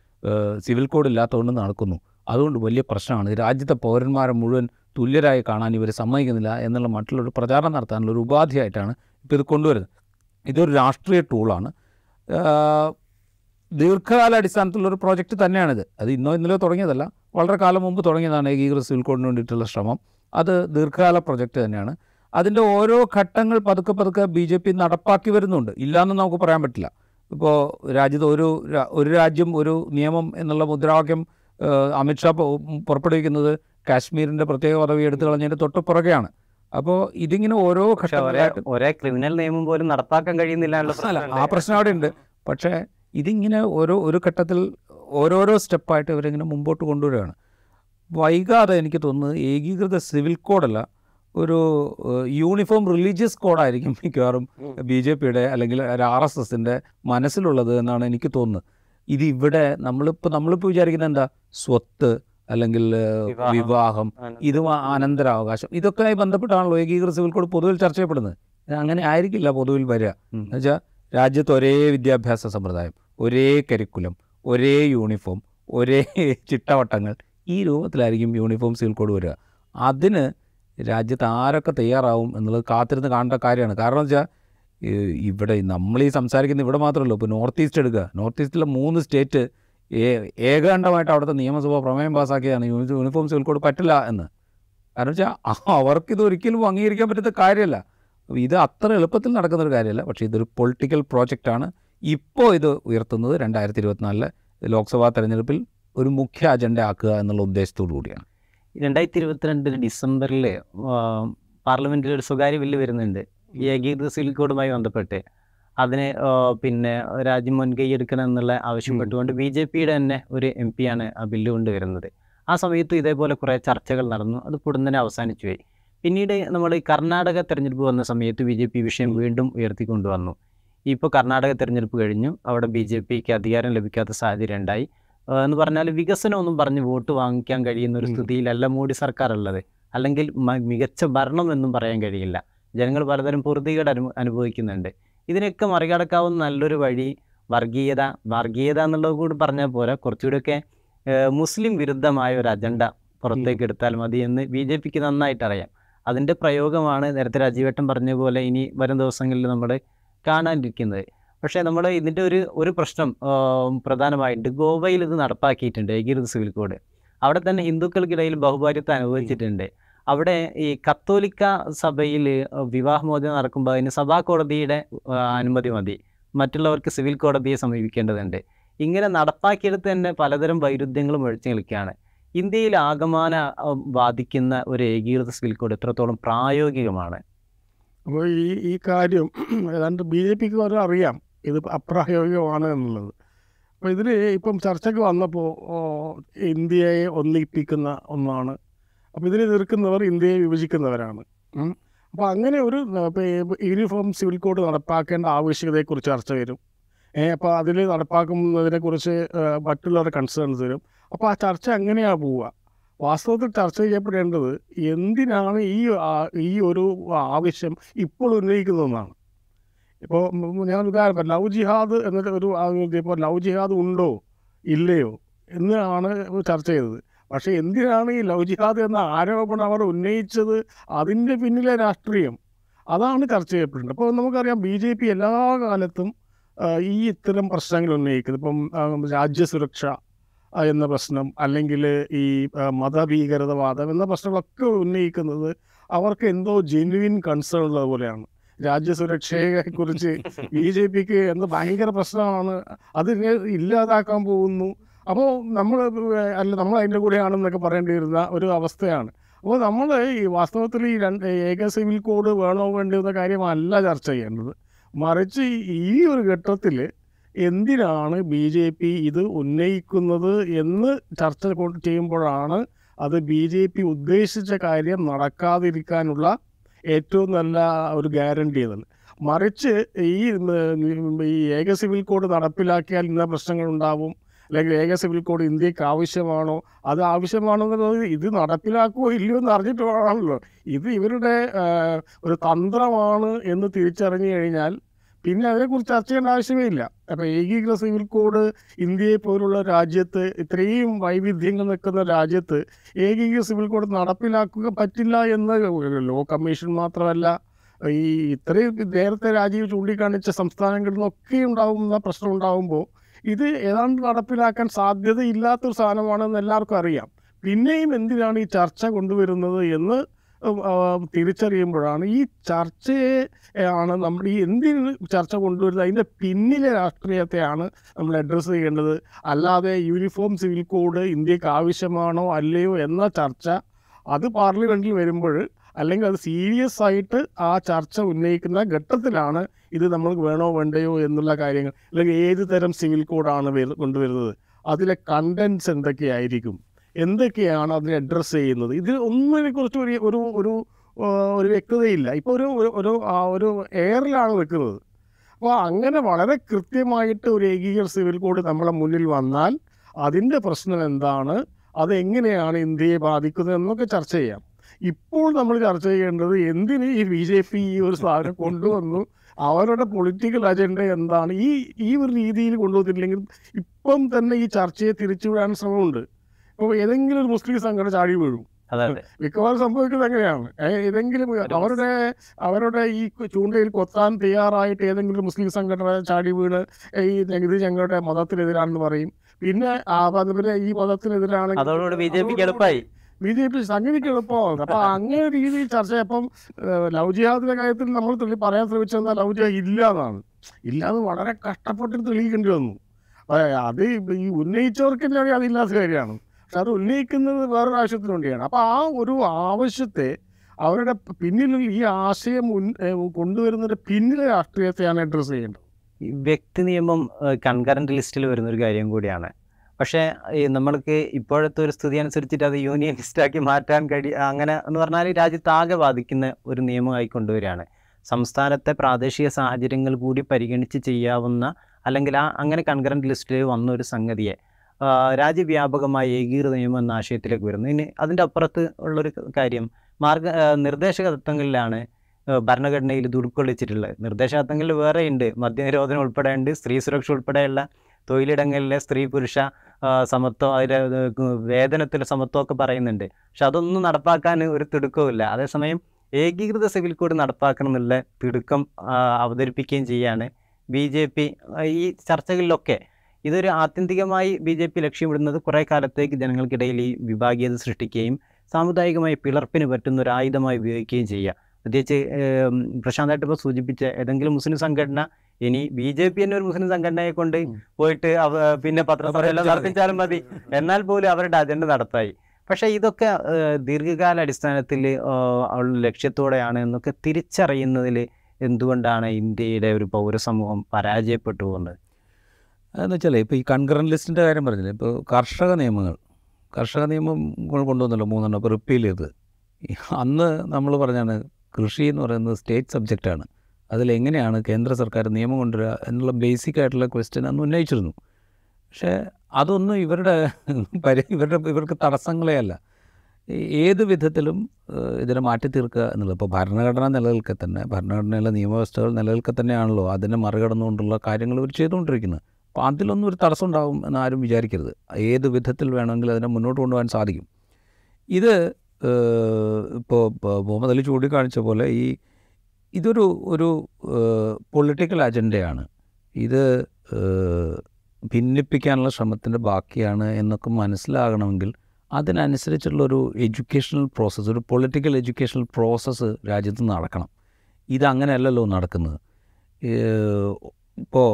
സിവിൽ കോഡ് ഇല്ലാത്തതുകൊണ്ട് നടക്കുന്നു. അതുകൊണ്ട് വലിയ പ്രശ്നമാണ്. രാജ്യത്തെ പൗരന്മാരെ മുഴുവൻ തുല്യരായി കാണാൻ ഇവർ സമ്മതിക്കുന്നില്ല എന്നുള്ള മറ്റുള്ളൊരു പ്രചാരണം നടത്താനുള്ള ഒരു ഉപാധിയായിട്ടാണ് ഇപ്പോൾ ഇത് കൊണ്ടുവരുന്നത്. ഇതൊരു രാഷ്ട്രീയ ടൂളാണ്. ദീർഘകാല അടിസ്ഥാനത്തിലുള്ളൊരു പ്രോജക്റ്റ് തന്നെയാണിത്. അത് ഇന്നോ ഇന്നലെയോ തുടങ്ങിയതല്ല വളരെ കാലം മുമ്പ് തുടങ്ങിയതാണ് ഏകീകൃത സിവിൽ കോഡിന് വേണ്ടിയിട്ടുള്ള ശ്രമം. അത് ദീർഘകാല പ്രൊജക്റ്റ് തന്നെയാണ്. അതിന്റെ ഓരോ ഘട്ടങ്ങൾ പതുക്കെ പതുക്കെ ബി ജെ പി നടപ്പാക്കി വരുന്നുണ്ട്. ഇല്ലയെന്ന് നമുക്ക് പറയാൻ പറ്റില്ല. ഇപ്പോൾ രാജ്യത്ത് ഒരു ഒരു രാജ്യം ഒരു നിയമം എന്നുള്ള മുദ്രാവാക്യം അമിത്ഷാ പുറപ്പെടുവിക്കുന്നത് കാശ്മീരിന്റെ പ്രത്യേക പദവി എടുത്തു കളഞ്ഞതിന്റെ തൊട്ട് പുറകെയാണ് അപ്പോൾ ഇതിങ്ങനെ ഓരോ ഒരേ ക്രിമിനൽ നിയമം പോലും നടപ്പാക്കാൻ കഴിയുന്നില്ല ആ പ്രശ്നം അവിടെ ഉണ്ട് പക്ഷേ ഇതിങ്ങനെ ഓരോ ഒരു ഘട്ടത്തിൽ ഓരോരോ സ്റ്റെപ്പായിട്ട് ഇവരിങ്ങനെ മുമ്പോട്ട് കൊണ്ടുവരികയാണ്. വൈകാതെ എനിക്ക് തോന്നുന്നത് ഏകീകൃത സിവിൽ കോഡല്ല ഒരു യൂണിഫോം റിലീജിയസ് കോഡായിരിക്കും മിക്കവാറും. ബി ജെ പിയുടെ അല്ലെങ്കിൽ ഒരു ആർ എസ് എസിന്റെ മനസ്സിലുള്ളത് എന്നാണ് എനിക്ക് തോന്നുന്നത്. ഇത് ഇവിടെ നമ്മളിപ്പോൾ നമ്മളിപ്പോൾ വിചാരിക്കുന്നത് എന്താ? സ്വത്ത് അല്ലെങ്കിൽ വിവാഹം. ഇത് അനന്തരാവകാശം. ഇതൊക്കെയായി ബന്ധപ്പെട്ടാണല്ലോ ഏകീകൃത സിവിൽ കോഡ് പൊതുവിൽ ചർച്ച ചെയ്യപ്പെടുന്നത്. അങ്ങനെ ആയിരിക്കില്ല പൊതുവിൽ വരിക. എന്നുവെച്ചാൽ രാജ്യത്ത് ഒരേ വിദ്യാഭ്യാസ സമ്പ്രദായം ഒരേ കരിക്കുലം ഒരേ യൂണിഫോം ഒരേ ചിട്ടവട്ടങ്ങൾ ഈ രൂപത്തിലായിരിക്കും യൂണിഫോം സിവിൽ കോഡ് വരിക. അതിന് രാജ്യത്ത് ആരൊക്കെ തയ്യാറാവും എന്നുള്ളത് കാത്തിരുന്ന് കാണേണ്ട കാര്യമാണ്. കാരണം വെച്ചാൽ ഇവിടെ നമ്മൾ ഈ സംസാരിക്കുന്ന ഇവിടെ മാത്രമല്ല ഇപ്പോൾ നോർത്ത് ഈസ്റ്റ് എടുക്കുക. നോർത്ത് ഈസ്റ്റിലെ മൂന്ന് സ്റ്റേറ്റ് ഏകാണ്ടമായിട്ട് അവിടുത്തെ നിയമസഭ പ്രമേയം പാസ്സാക്കിയതാണ്. യൂണി- യൂണിഫോം സിവിൽ കോഡ് പറ്റില്ല എന്ന്. കാരണം വെച്ചാൽ അവർക്കിത് ഒരിക്കലും അംഗീകരിക്കാൻ പറ്റുന്ന കാര്യമല്ല. ഇത് അത്ര എളുപ്പത്തിൽ നടക്കുന്നൊരു കാര്യമല്ല. പക്ഷേ ഇതൊരു പൊളിറ്റിക്കൽ പ്രോജക്റ്റാണ്. ഇപ്പോൾ ഇത് ഉയർത്തുന്നത് രണ്ടായിരത്തി ഇരുപത്തിനാലിലെ ലോക്സഭാ തെരഞ്ഞെടുപ്പിൽ ഒരു മുഖ്യ അജണ്ട ആക്കുക എന്നുള്ള ഉദ്ദേശത്തോടു കൂടിയാണ്. രണ്ടായിരത്തി ഇരുപത്തിരണ്ട് ഡിസംബറിൽ പാർലമെന്റിൽ ഒരു സ്വകാര്യ ബില്ല് വരുന്നുണ്ട്. ഈ ഏകീകൃത സിവിൽ കോഡുമായി ബന്ധപ്പെട്ട്. അതിന് പിന്നെ രാജ്യം മുൻകൈ എടുക്കണം എന്നുള്ള ആവശ്യപ്പെട്ടുകൊണ്ട് ബി ജെ പിയുടെ തന്നെ ഒരു എം പിയാണ് ആ ബില്ല് കൊണ്ടുവരുന്നത് ആ സമയത്ത് ഇതേപോലെ കുറേ ചർച്ചകൾ നടന്നു. അത് പൊടുന്നനെ അവസാനിച്ചു പോയി. പിന്നീട് നമ്മൾ കർണാടക തെരഞ്ഞെടുപ്പ് വന്ന സമയത്ത് ബി ജെ പി വിഷയം വീണ്ടും ഉയർത്തിക്കൊണ്ടുവന്നു. ഇപ്പോൾ കർണാടക തെരഞ്ഞെടുപ്പ് കഴിഞ്ഞു. അവിടെ ബി ജെ പിക്ക് അധികാരം ലഭിക്കാത്ത സാഹചര്യം ഉണ്ടായി. എന്ന് പറഞ്ഞാൽ വികസനം ഒന്നും പറഞ്ഞ് വോട്ട് വാങ്ങിക്കാൻ കഴിയുന്ന ഒരു. സ്ഥിതിയിലല്ല മോഡി സർക്കാർ ഉള്ളത് അല്ലെങ്കിൽ മികച്ച ഭരണം എന്നും പറയാൻ കഴിയില്ല. ജനങ്ങൾ പലതരം പൊറുതികേട് അനു അനുഭവിക്കുന്നുണ്ട്. ഇതിനൊക്കെ മറികടക്കാവുന്ന നല്ലൊരു വഴി വർഗീയത വർഗീയത എന്നുള്ളത് കൂടി പറഞ്ഞാൽ പോരാ. കുറച്ചുകൂടിയൊക്കെ മുസ്ലിം വിരുദ്ധമായ ഒരു അജണ്ട പുറത്തേക്ക് എടുത്താൽ മതി എന്ന് ബി ജെ പിക്ക് നന്നായിട്ട് അറിയാം. അതിന്റെ പ്രയോഗമാണ് നേരത്തെ രാജീവേട്ടൻ പറഞ്ഞ പോലെ ഇനി വരും ദിവസങ്ങളിൽ നമ്മൾ കാണാനിരിക്കുന്നത്. പക്ഷേ നമ്മൾ ഇതിന്റെ ഒരു ഒരു പ്രശ്നം പ്രധാനമായിട്ട് ഗോവയിൽ ഇത് നടപ്പാക്കിയിട്ടുണ്ട് ഏകീകൃത സിവിൽ കോഡ്. അവിടെ തന്നെ ഹിന്ദുക്കൾക്കിടയിൽ ബഹുഭാര്യത്വം അനുഭവിച്ചിട്ടുണ്ട് അവിടെ ഈ കത്തോലിക്ക സഭയിൽ വിവാഹമോചനം നടക്കുമ്പോൾ അതിന് സഭാ കോടതിയുടെ അനുമതി മതി. മറ്റുള്ളവർക്ക് സിവിൽ കോടതിയെ സമീപിക്കേണ്ടതുണ്ട്. ഇങ്ങനെ നടപ്പാക്കിയെടുത്ത് തന്നെ പലതരം വൈരുദ്ധ്യങ്ങളും ഒഴിച്ചു നിൽക്കുകയാണ്. ഇന്ത്യയിൽ ആകമാന ബാധിക്കുന്ന ഒരു ഏകീകൃത സിവിൽ കോഡ് എത്രത്തോളം പ്രായോഗികമാണ്? അപ്പോൾ ഈ ഈ കാര്യം ഏതാണ്ട് ബി ജെ പിക്ക് അറിയാം. ഇത് അപ്രായോഗികമാണ് എന്നുള്ളത്. അപ്പോൾ ഇതിൽ ഇപ്പം ചർച്ചയ്ക്ക് വന്നപ്പോൾ ഇന്ത്യയെ ഒന്നിപ്പിക്കുന്ന ഒന്നാണ്. അപ്പോൾ ഇതിനെ എതിർക്കുന്നവർ ഇന്ത്യയെ വിഭജിക്കുന്നവരാണ്. അപ്പോൾ അങ്ങനെ ഒരു യൂണിഫോം സിവിൽ കോഡ് നടപ്പാക്കേണ്ട ആവശ്യകതയെക്കുറിച്ച് ചർച്ച വരും. അപ്പോൾ അതിൽ നടപ്പാക്കുന്നതിനെക്കുറിച്ച് മറ്റുള്ളവരുടെ കൺസേൺസ് വരും. അപ്പോൾ ആ ചർച്ച അങ്ങനെയാണ് പോവുക? വാസ്തവത്തിൽ ചർച്ച ചെയ്യപ്പെടേണ്ടത് എന്തിനാണ് ഈ ഈ ഒരു ആവശ്യം ഇപ്പോൾ ഉന്നയിക്കുന്നതെന്നാണ്. ഇപ്പോൾ ഞാൻ ഉദാഹരണം പറയാം, ലവ് ജിഹാദ് എന്നിട്ട് ഒരു ഇപ്പോൾ ലവ് ജിഹാദ് ഉണ്ടോ? ഇല്ലയോ? എന്നാണ് ചർച്ച ചെയ്തത്. പക്ഷേ എന്തിനാണ് ഈ ലവ് ജിഹാദ് എന്ന ആരോപണം അവർ ഉന്നയിച്ചത്? അതിന്റെ പിന്നിലെ രാഷ്ട്രീയം. അതാണ് ചർച്ച ചെയ്യപ്പെടുന്നത്. അപ്പോൾ നമുക്കറിയാം ബി ജെ പി എല്ലാ കാലത്തും ഈ ഇത്തരം പ്രശ്നങ്ങൾ ഉന്നയിക്കുന്നത്. ഇപ്പം രാജ്യസുരക്ഷ എന്ന പ്രശ്നം അല്ലെങ്കിൽ ഈ മതഭീകരതവാദം എന്ന പ്രശ്നങ്ങളൊക്കെ ഉന്നയിക്കുന്നത് അവർക്ക് എന്തോ ജെന്യുവിൻ കൺസേൺ ഉള്ളത് പോലെയാണ്. രാജ്യസുരക്ഷയെ കുറിച്ച് ബി ജെ പിക്ക് എന്ത് ഭയങ്കര പ്രശ്നമാണ് അതിനെ ഇല്ലാതാക്കാൻ പോകുന്നു. അപ്പോൾ നമ്മൾ അല്ല നമ്മൾ അതിന്റെ കൂടെയാണെന്നൊക്കെ പറയേണ്ടി വരുന്ന ഒരു അവസ്ഥയാണ്. അപ്പോൾ നമ്മൾ ഈ വാസ്തവത്തിൽ ഈ രണ്ട് ഏക സിവിൽ കോഡ് വേണോ വേണ്ടിയെന്ന എന്ന കാര്യമല്ല ചർച്ച ചെയ്യേണ്ടത്. മറിച്ച് ഈ ഒരു ഘട്ടത്തിൽ എന്തിനാണ് ബി ജെ പി ഇത് ഉന്നയിക്കുന്നത് എന്ന് ചർച്ച ചെയ്യുമ്പോഴാണ് അത് ബി ജെ പി ഉദ്ദേശിച്ച കാര്യം നടക്കാതിരിക്കാനുള്ള ഏറ്റവും നല്ല ഒരു ഗ്യാരണ്ടി എന്നാണ് മറിച്ച് ഈ ഈ ഏക സിവിൽ കോഡ് നടപ്പിലാക്കിയാൽ ഇന്ന പ്രശ്നങ്ങൾ ഉണ്ടാവും. അല്ലെങ്കിൽ ഏക സിവിൽ കോഡ് ഇന്ത്യയ്ക്ക് ആവശ്യമാണോ? അത് ആവശ്യമാണോ എന്നുള്ളത് ഇത് നടപ്പിലാക്കുമോ ഇല്ലയോ എന്ന് അറിഞ്ഞിട്ട് വേണമല്ലോ ഇത് ഇവരുടെ ഒരു തന്ത്രമാണ് എന്ന് തിരിച്ചറിഞ്ഞു കഴിഞ്ഞാൽ പിന്നെ അതിനെക്കുറിച്ച് ചർച്ച ചെയ്യേണ്ട ആവശ്യമേ ഇല്ല. അപ്പോൾ ഏകീകൃത സിവിൽ കോഡ് ഇന്ത്യയെ പോലുള്ള രാജ്യത്ത് ഇത്രയും വൈവിധ്യങ്ങൾ നിൽക്കുന്ന രാജ്യത്ത് ഏകീകൃത സിവിൽ കോഡ് നടപ്പിലാക്കുക പറ്റില്ല എന്ന് ലോ കമ്മീഷൻ മാത്രമല്ല ഈ ഇത്രയും നേരത്തെ രാജീവ് ചൂണ്ടിക്കാണിച്ച സംസ്ഥാനങ്ങളിൽ നിന്നൊക്കെ ഉണ്ടാകുന്ന പ്രശ്നം ഉണ്ടാകുമ്പോൾ ഇത് ഏതാണ്ട് നടപ്പിലാക്കാൻ സാധ്യതയില്ലാത്തൊരു സാധനമാണെന്ന് എല്ലാവർക്കും അറിയാം. പിന്നെയും എന്തിനാണ് ഈ ചർച്ച കൊണ്ടുവരുന്നത് എന്ന് തിരിച്ചറിയുമ്പോഴാണ് ഈ ചർച്ചയെ ആണ് നമ്മൾ ഈ എന്തിന് ചർച്ച കൊണ്ടുവരുന്നത്? അതിന്റെ പിന്നിലെ രാഷ്ട്രീയത്തെയാണ് നമ്മൾ അഡ്രസ്സ് ചെയ്യേണ്ടത്. അല്ലാതെ യൂണിഫോം സിവിൽ കോഡ് ഇന്ത്യയ്ക്ക് ആവശ്യമാണോ അല്ലയോ എന്ന ചർച്ച അത് പാർലമെന്റിൽ വരുമ്പോൾ അല്ലെങ്കിൽ അത് സീരിയസ് ആയിട്ട് ആ ചർച്ച ഉന്നയിക്കുന്ന ഘട്ടത്തിലാണ് ഇത് നമ്മൾ വേണോ വേണ്ടയോ എന്നുള്ള കാര്യങ്ങൾ. അല്ലെങ്കിൽ ഏത് തരം സിവിൽ കോഡാണ് വരു- കൊണ്ടുവരുന്നത്? അതിലെ കണ്ടൻസ് എന്തൊക്കെയായിരിക്കും? എന്തൊക്കെയാണ് അതിനെ അഡ്രസ്സ് ചെയ്യുന്നത്? ഇത് ഒന്നിനെക്കുറിച്ച് ഒരു ഒരു ഒരു ഒരു വ്യക്തതയില്ല. ഇപ്പോൾ ഒരു ഒരു- ഒരു ഒരു എയറിലാണ് നിൽക്കുന്നത്. അപ്പോൾ അങ്ങനെ വളരെ കൃത്യമായിട്ട് ഒരു ഏകീകൃത സിവിൽ കോഡ് നമ്മളെ മുന്നിൽ വന്നാൽ അതിന്റെ പ്രശ്നം എന്താണ്? അതെങ്ങനെയാണ് ഇന്ത്യയെ ബാധിക്കുന്നത് എന്നൊക്കെ ചർച്ച ചെയ്യാം. ഇപ്പോൾ നമ്മൾ ചർച്ച ചെയ്യേണ്ടത് എന്തിന് ഈ ബി ജെ പി ഈ ഒരു സാധനം കൊണ്ടുവന്നു? അവരുടെ പൊളിറ്റിക്കൽ അജണ്ട എന്താണ്? ഈ ഈ ഒരു രീതിയിൽ കൊണ്ടുവന്നിട്ടില്ലെങ്കിൽ ഇപ്പം തന്നെ ഈ ചർച്ചയെ തിരിച്ചുവിടാൻ ശ്രമമുണ്ട്. ഇപ്പോൾ ഏതെങ്കിലും ഒരു മുസ്ലിം സംഘടന ചാടി വീഴും. മിക്കവാറും സംഭവിക്കുന്നത് അങ്ങനെയാണ്. ഏതെങ്കിലും അവരുടെ അവരുടെ ഈ ചൂണ്ടയിൽ കൊത്താൻ തയ്യാറായിട്ട് ഏതെങ്കിലും ഒരു മുസ്ലിം സംഘടന ചാടി വീണ് ഈ ഇത് ഞങ്ങളുടെ മതത്തിനെതിരാണെന്ന് പറയും. പിന്നെ ആ പിന്നെ ഈ മതത്തിനെതിരാണ് ബി ജെ പിക്ക് എളുപ്പമായി ബി ജെ പി സംഗതിക്ക് എളുപ്പമാണ്. അപ്പൊ അങ്ങനെ രീതിയിൽ ചർച്ച അപ്പം ലവ് ജിഹാദിന്റെ കാര്യത്തിൽ നമ്മൾ തെളി പറയാൻ ശ്രമിച്ചെന്നാൽ ലവ് ജിഹാദ് ഇല്ല എന്നാണ്. ഇല്ലാന്ന് വളരെ കഷ്ടപ്പെട്ട് തെളിയിക്കേണ്ടി വന്നു. അത് ഈ ഉന്നയിച്ചവർക്ക് അതില്ലാത്ത കാര്യമാണ്. പക്ഷെ അത് ഉന്നയിക്കുന്നത് വേറൊരു ആവശ്യത്തിന് വേണ്ടിയാണ്. അപ്പൊ ആ ഒരു ആവശ്യത്തെ അവരുടെ പിന്നിൽ ഈ ആശയം കൊണ്ടുവരുന്നതിന്റെ പിന്നിലെ രാഷ്ട്രീയത്തെയാണ് അഡ്രസ് ചെയ്യേണ്ടത്. വ്യക്തി നിയമം കൺകറന്റ് ലിസ്റ്റിൽ വരുന്ന ഒരു കാര്യം കൂടിയാണ്. പക്ഷേ നമ്മൾക്ക് ഇപ്പോഴത്തെ ഒരു സ്ഥിതി അനുസരിച്ചിട്ട് അത് യൂണിയൻ ലിസ്റ്റാക്കി മാറ്റാൻ കഴി അങ്ങനെ എന്ന് പറഞ്ഞാൽ രാജ്യത്താകെ ബാധിക്കുന്ന ഒരു നിയമമായി കൊണ്ടുവരികയാണ്. സംസ്ഥാനത്തെ പ്രാദേശിക സാഹചര്യങ്ങൾ കൂടി പരിഗണിച്ച് ചെയ്യാവുന്ന അല്ലെങ്കിൽ ആ അങ്ങനെ കൺകറന്റ് ലിസ്റ്റിൽ വന്ന ഒരു സംഗതിയെ രാജ്യവ്യാപകമായ ഏകീകൃത നിയമം എന്ന ആശയത്തിലേക്ക് വരുന്നു. ഇനി അതിന്റെ അപ്പുറത്ത് ഉള്ളൊരു കാര്യം മാർഗ നിർദ്ദേശക തത്വങ്ങളിലാണ് ഭരണഘടനയിൽ ഇത് ഉൾക്കൊള്ളിച്ചിട്ടുള്ളത്. നിർദ്ദേശക തത്വങ്ങളിൽ വേറെ ഉണ്ട്. മദ്യനിരോധനം ഉൾപ്പെടെ ഉണ്ട് സ്ത്രീ സുരക്ഷ ഉൾപ്പെടെയുള്ള തൊഴിലിടങ്ങളിലെ സ്ത്രീ പുരുഷ സമത്വം അതിലെ വേതനത്തിലെ സമത്വമൊക്കെ പറയുന്നുണ്ട്. പക്ഷെ അതൊന്നും നടപ്പാക്കാൻ ഒരു തിടുക്കവുമില്ല അതേസമയം ഏകീകൃത സിവിൽ കോഡ് നടപ്പാക്കണം എന്നുള്ള തിടുക്കം അവതരിപ്പിക്കുകയും ചെയ്യാണ്. ബി ജെ പി ഈ ചർച്ചകളിലൊക്കെ ഇതൊരു ആത്യന്തികമായി ബി ജെ പി ലക്ഷ്യമിടുന്നത് കുറേ കാലത്തേക്ക് ജനങ്ങൾക്കിടയിൽ ഈ വിഭാഗീയത സൃഷ്ടിക്കുകയും സാമുദായികമായി പിളർപ്പിന് പറ്റുന്ന ഒരു ആയുധമായി ഉപയോഗിക്കുകയും ചെയ്യുക. പ്രത്യേകിച്ച് പ്രശാന്തായിട്ട് ഇപ്പോൾ സൂചിപ്പിച്ച ഏതെങ്കിലും മുസ്ലിം സംഘടന ഇനി ബി ജെ പി തന്നെ ഒരു മുസ്ലിം സംഘടനയെ കൊണ്ട് പോയിട്ട് പിന്നെ പത്രസമ്മേളനം നടത്തിച്ചാലും മതി. എന്നാൽ പോലും അവരുടെ അജണ്ട നടത്തായി പക്ഷേ ഇതൊക്കെ ദീർഘകാല അടിസ്ഥാനത്തിൽ ഉള്ള ലക്ഷ്യത്തോടെയാണ് എന്നൊക്കെ തിരിച്ചറിയുന്നതിൽ എന്തുകൊണ്ടാണ് ഇന്ത്യയുടെ ഒരു പൗരസമൂഹം പരാജയപ്പെട്ടു പോകുന്നത്? അതെന്ന് വെച്ചാൽ ഇപ്പോൾ ഈ കൺകറന്റ് ലിസ്റ്റിന്റെ കാര്യം പറഞ്ഞില്ലേ ഇപ്പോൾ കർഷക നിയമങ്ങൾ കർഷക നിയമം കൊണ്ടുവന്നല്ലോ മൂന്നെണ്ണം ഇപ്പോൾ റിപ്പീൽ ചെയ്ത്. അന്ന് നമ്മൾ പറഞ്ഞാണ് കൃഷി എന്ന് പറയുന്നത് സ്റ്റേറ്റ് സബ്ജക്റ്റാണ് അതിലെങ്ങനെയാണ് കേന്ദ്ര സർക്കാർ നിയമം കൊണ്ടുവരിക എന്നുള്ള ബേസിക് ആയിട്ടുള്ള ക്വസ്റ്റ്യൻ അന്ന് ഉന്നയിച്ചിരുന്നു. പക്ഷേ അതൊന്നും ഇവരുടെ പരി ഇവരുടെ ഇവർക്ക് തടസ്സങ്ങളേ അല്ല. ഏത് വിധത്തിലും ഇതിനെ മാറ്റി തീർക്കുക എന്നുള്ളത് ഇപ്പോൾ ഭരണഘടന നിലനിൽക്കെ തന്നെ ഭരണഘടനയിലെ നിയമവ്യവസ്ഥകൾ നിലനിൽക്കെ തന്നെയാണല്ലോ അതിനെ മറികടന്നുകൊണ്ടുള്ള കാര്യങ്ങൾ ഇവർ ചെയ്തുകൊണ്ടിരിക്കുന്നത്. അപ്പോൾ അതിലൊന്നും ഒരു തടസ്സം ഉണ്ടാവും എന്ന് ആരും വിചാരിക്കരുത്. ഏത് വിധത്തിൽ വേണമെങ്കിലും അതിനെ മുന്നോട്ട് കൊണ്ടുപോകാൻ സാധിക്കും. ഇത് ഇപ്പോൾ മുഹമ്മദ് അലി ചൂണ്ടിക്കാണിച്ച പോലെ ഈ ഇതൊരു ഒരു പൊളിറ്റിക്കൽ അജണ്ടയാണ് ഇത് ഭിന്നിപ്പിക്കാനുള്ള ശ്രമത്തിന്റെ ബാക്കിയാണ് എന്നൊക്കെ മനസ്സിലാകണമെങ്കിൽ അതിനനുസരിച്ചുള്ള ഒരു എഡ്യൂക്കേഷണൽ പ്രോസസ്സ് ഒരു പൊളിറ്റിക്കൽ എഡ്യൂക്കേഷണൽ പ്രോസസ്സ് രാജ്യത്ത് നടക്കണം. ഇതങ്ങനെയല്ലല്ലോ നടക്കുന്നത്. ഇപ്പോൾ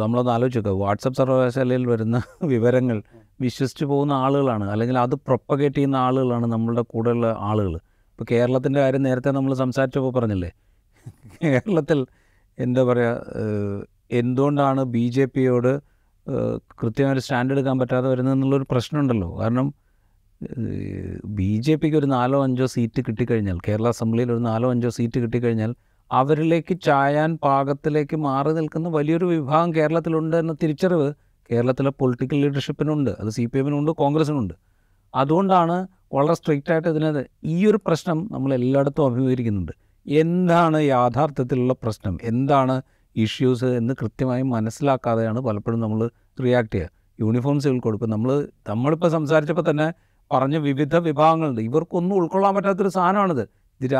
നമ്മളൊന്ന് ആലോചിക്കുക വാട്സപ്പ് സർവകലാശാലയിൽ വരുന്ന വിവരങ്ങൾ വിശ്വസിച്ച് പോകുന്ന ആളുകളാണ്. അല്ലെങ്കിൽ അത് പ്രൊപ്പഗേറ്റ് ചെയ്യുന്ന ആളുകളാണ് നമ്മളുടെ കൂടെയുള്ള ആളുകൾ ഇപ്പോൾ കേരളത്തിന്റെ കാര്യം നേരത്തെ നമ്മൾ സംസാരിച്ചപ്പോൾ പറഞ്ഞില്ലേ? കേരളത്തിൽ എന്താ പറയുക എന്തുകൊണ്ടാണ് ബി ജെ പിയോട് കൃത്യമായൊരു സ്റ്റാൻഡ് എടുക്കാൻ പറ്റാതെ വരുന്നതെന്നുള്ളൊരു പ്രശ്നമുണ്ടല്ലോ. കാരണം ബി ജെ പിക്ക് ഒരു നാലോ അഞ്ചോ സീറ്റ് കിട്ടിക്കഴിഞ്ഞാൽ കേരള അസംബ്ലിയിൽ ഒരു നാലോ അഞ്ചോ സീറ്റ് കിട്ടിക്കഴിഞ്ഞാൽ അവരിലേക്ക് ചായാൻ പാകത്തിലേക്ക് മാറി നിൽക്കുന്ന വലിയൊരു വിഭാഗം കേരളത്തിലുണ്ട് എന്ന തിരിച്ചറിവ് കേരളത്തിലെ പൊളിറ്റിക്കൽ ലീഡർഷിപ്പിനുണ്ട് അത് സി പി എമ്മിനുണ്ട് കോൺഗ്രസിനുണ്ട്. അതുകൊണ്ടാണ് വളരെ സ്ട്രിക്റ്റ് ആയിട്ട് ഈ ഒരു പ്രശ്നം നമ്മൾ എല്ലായിടത്തും അഭിമുഖീകരിക്കുന്നുണ്ട്. എന്താണ് യാഥാർത്ഥ്യത്തിലുള്ള പ്രശ്നം? എന്താണ് ഇഷ്യൂസ് എന്ന് കൃത്യമായി മനസ്സിലാക്കാതെയാണ് പലപ്പോഴും നമ്മൾ റിയാക്ട് ചെയ്യുക. യൂണിഫോം സിവിൽ കോഡ് നമ്മൾ നമ്മളിപ്പോൾ സംസാരിച്ചപ്പോൾ തന്നെ പറഞ്ഞ വിവിധ വിഭാഗങ്ങളുണ്ട്. ഇവർക്കൊന്നും ഉൾക്കൊള്ളാൻ പറ്റാത്തൊരു സാധനമാണിത്. ഇത്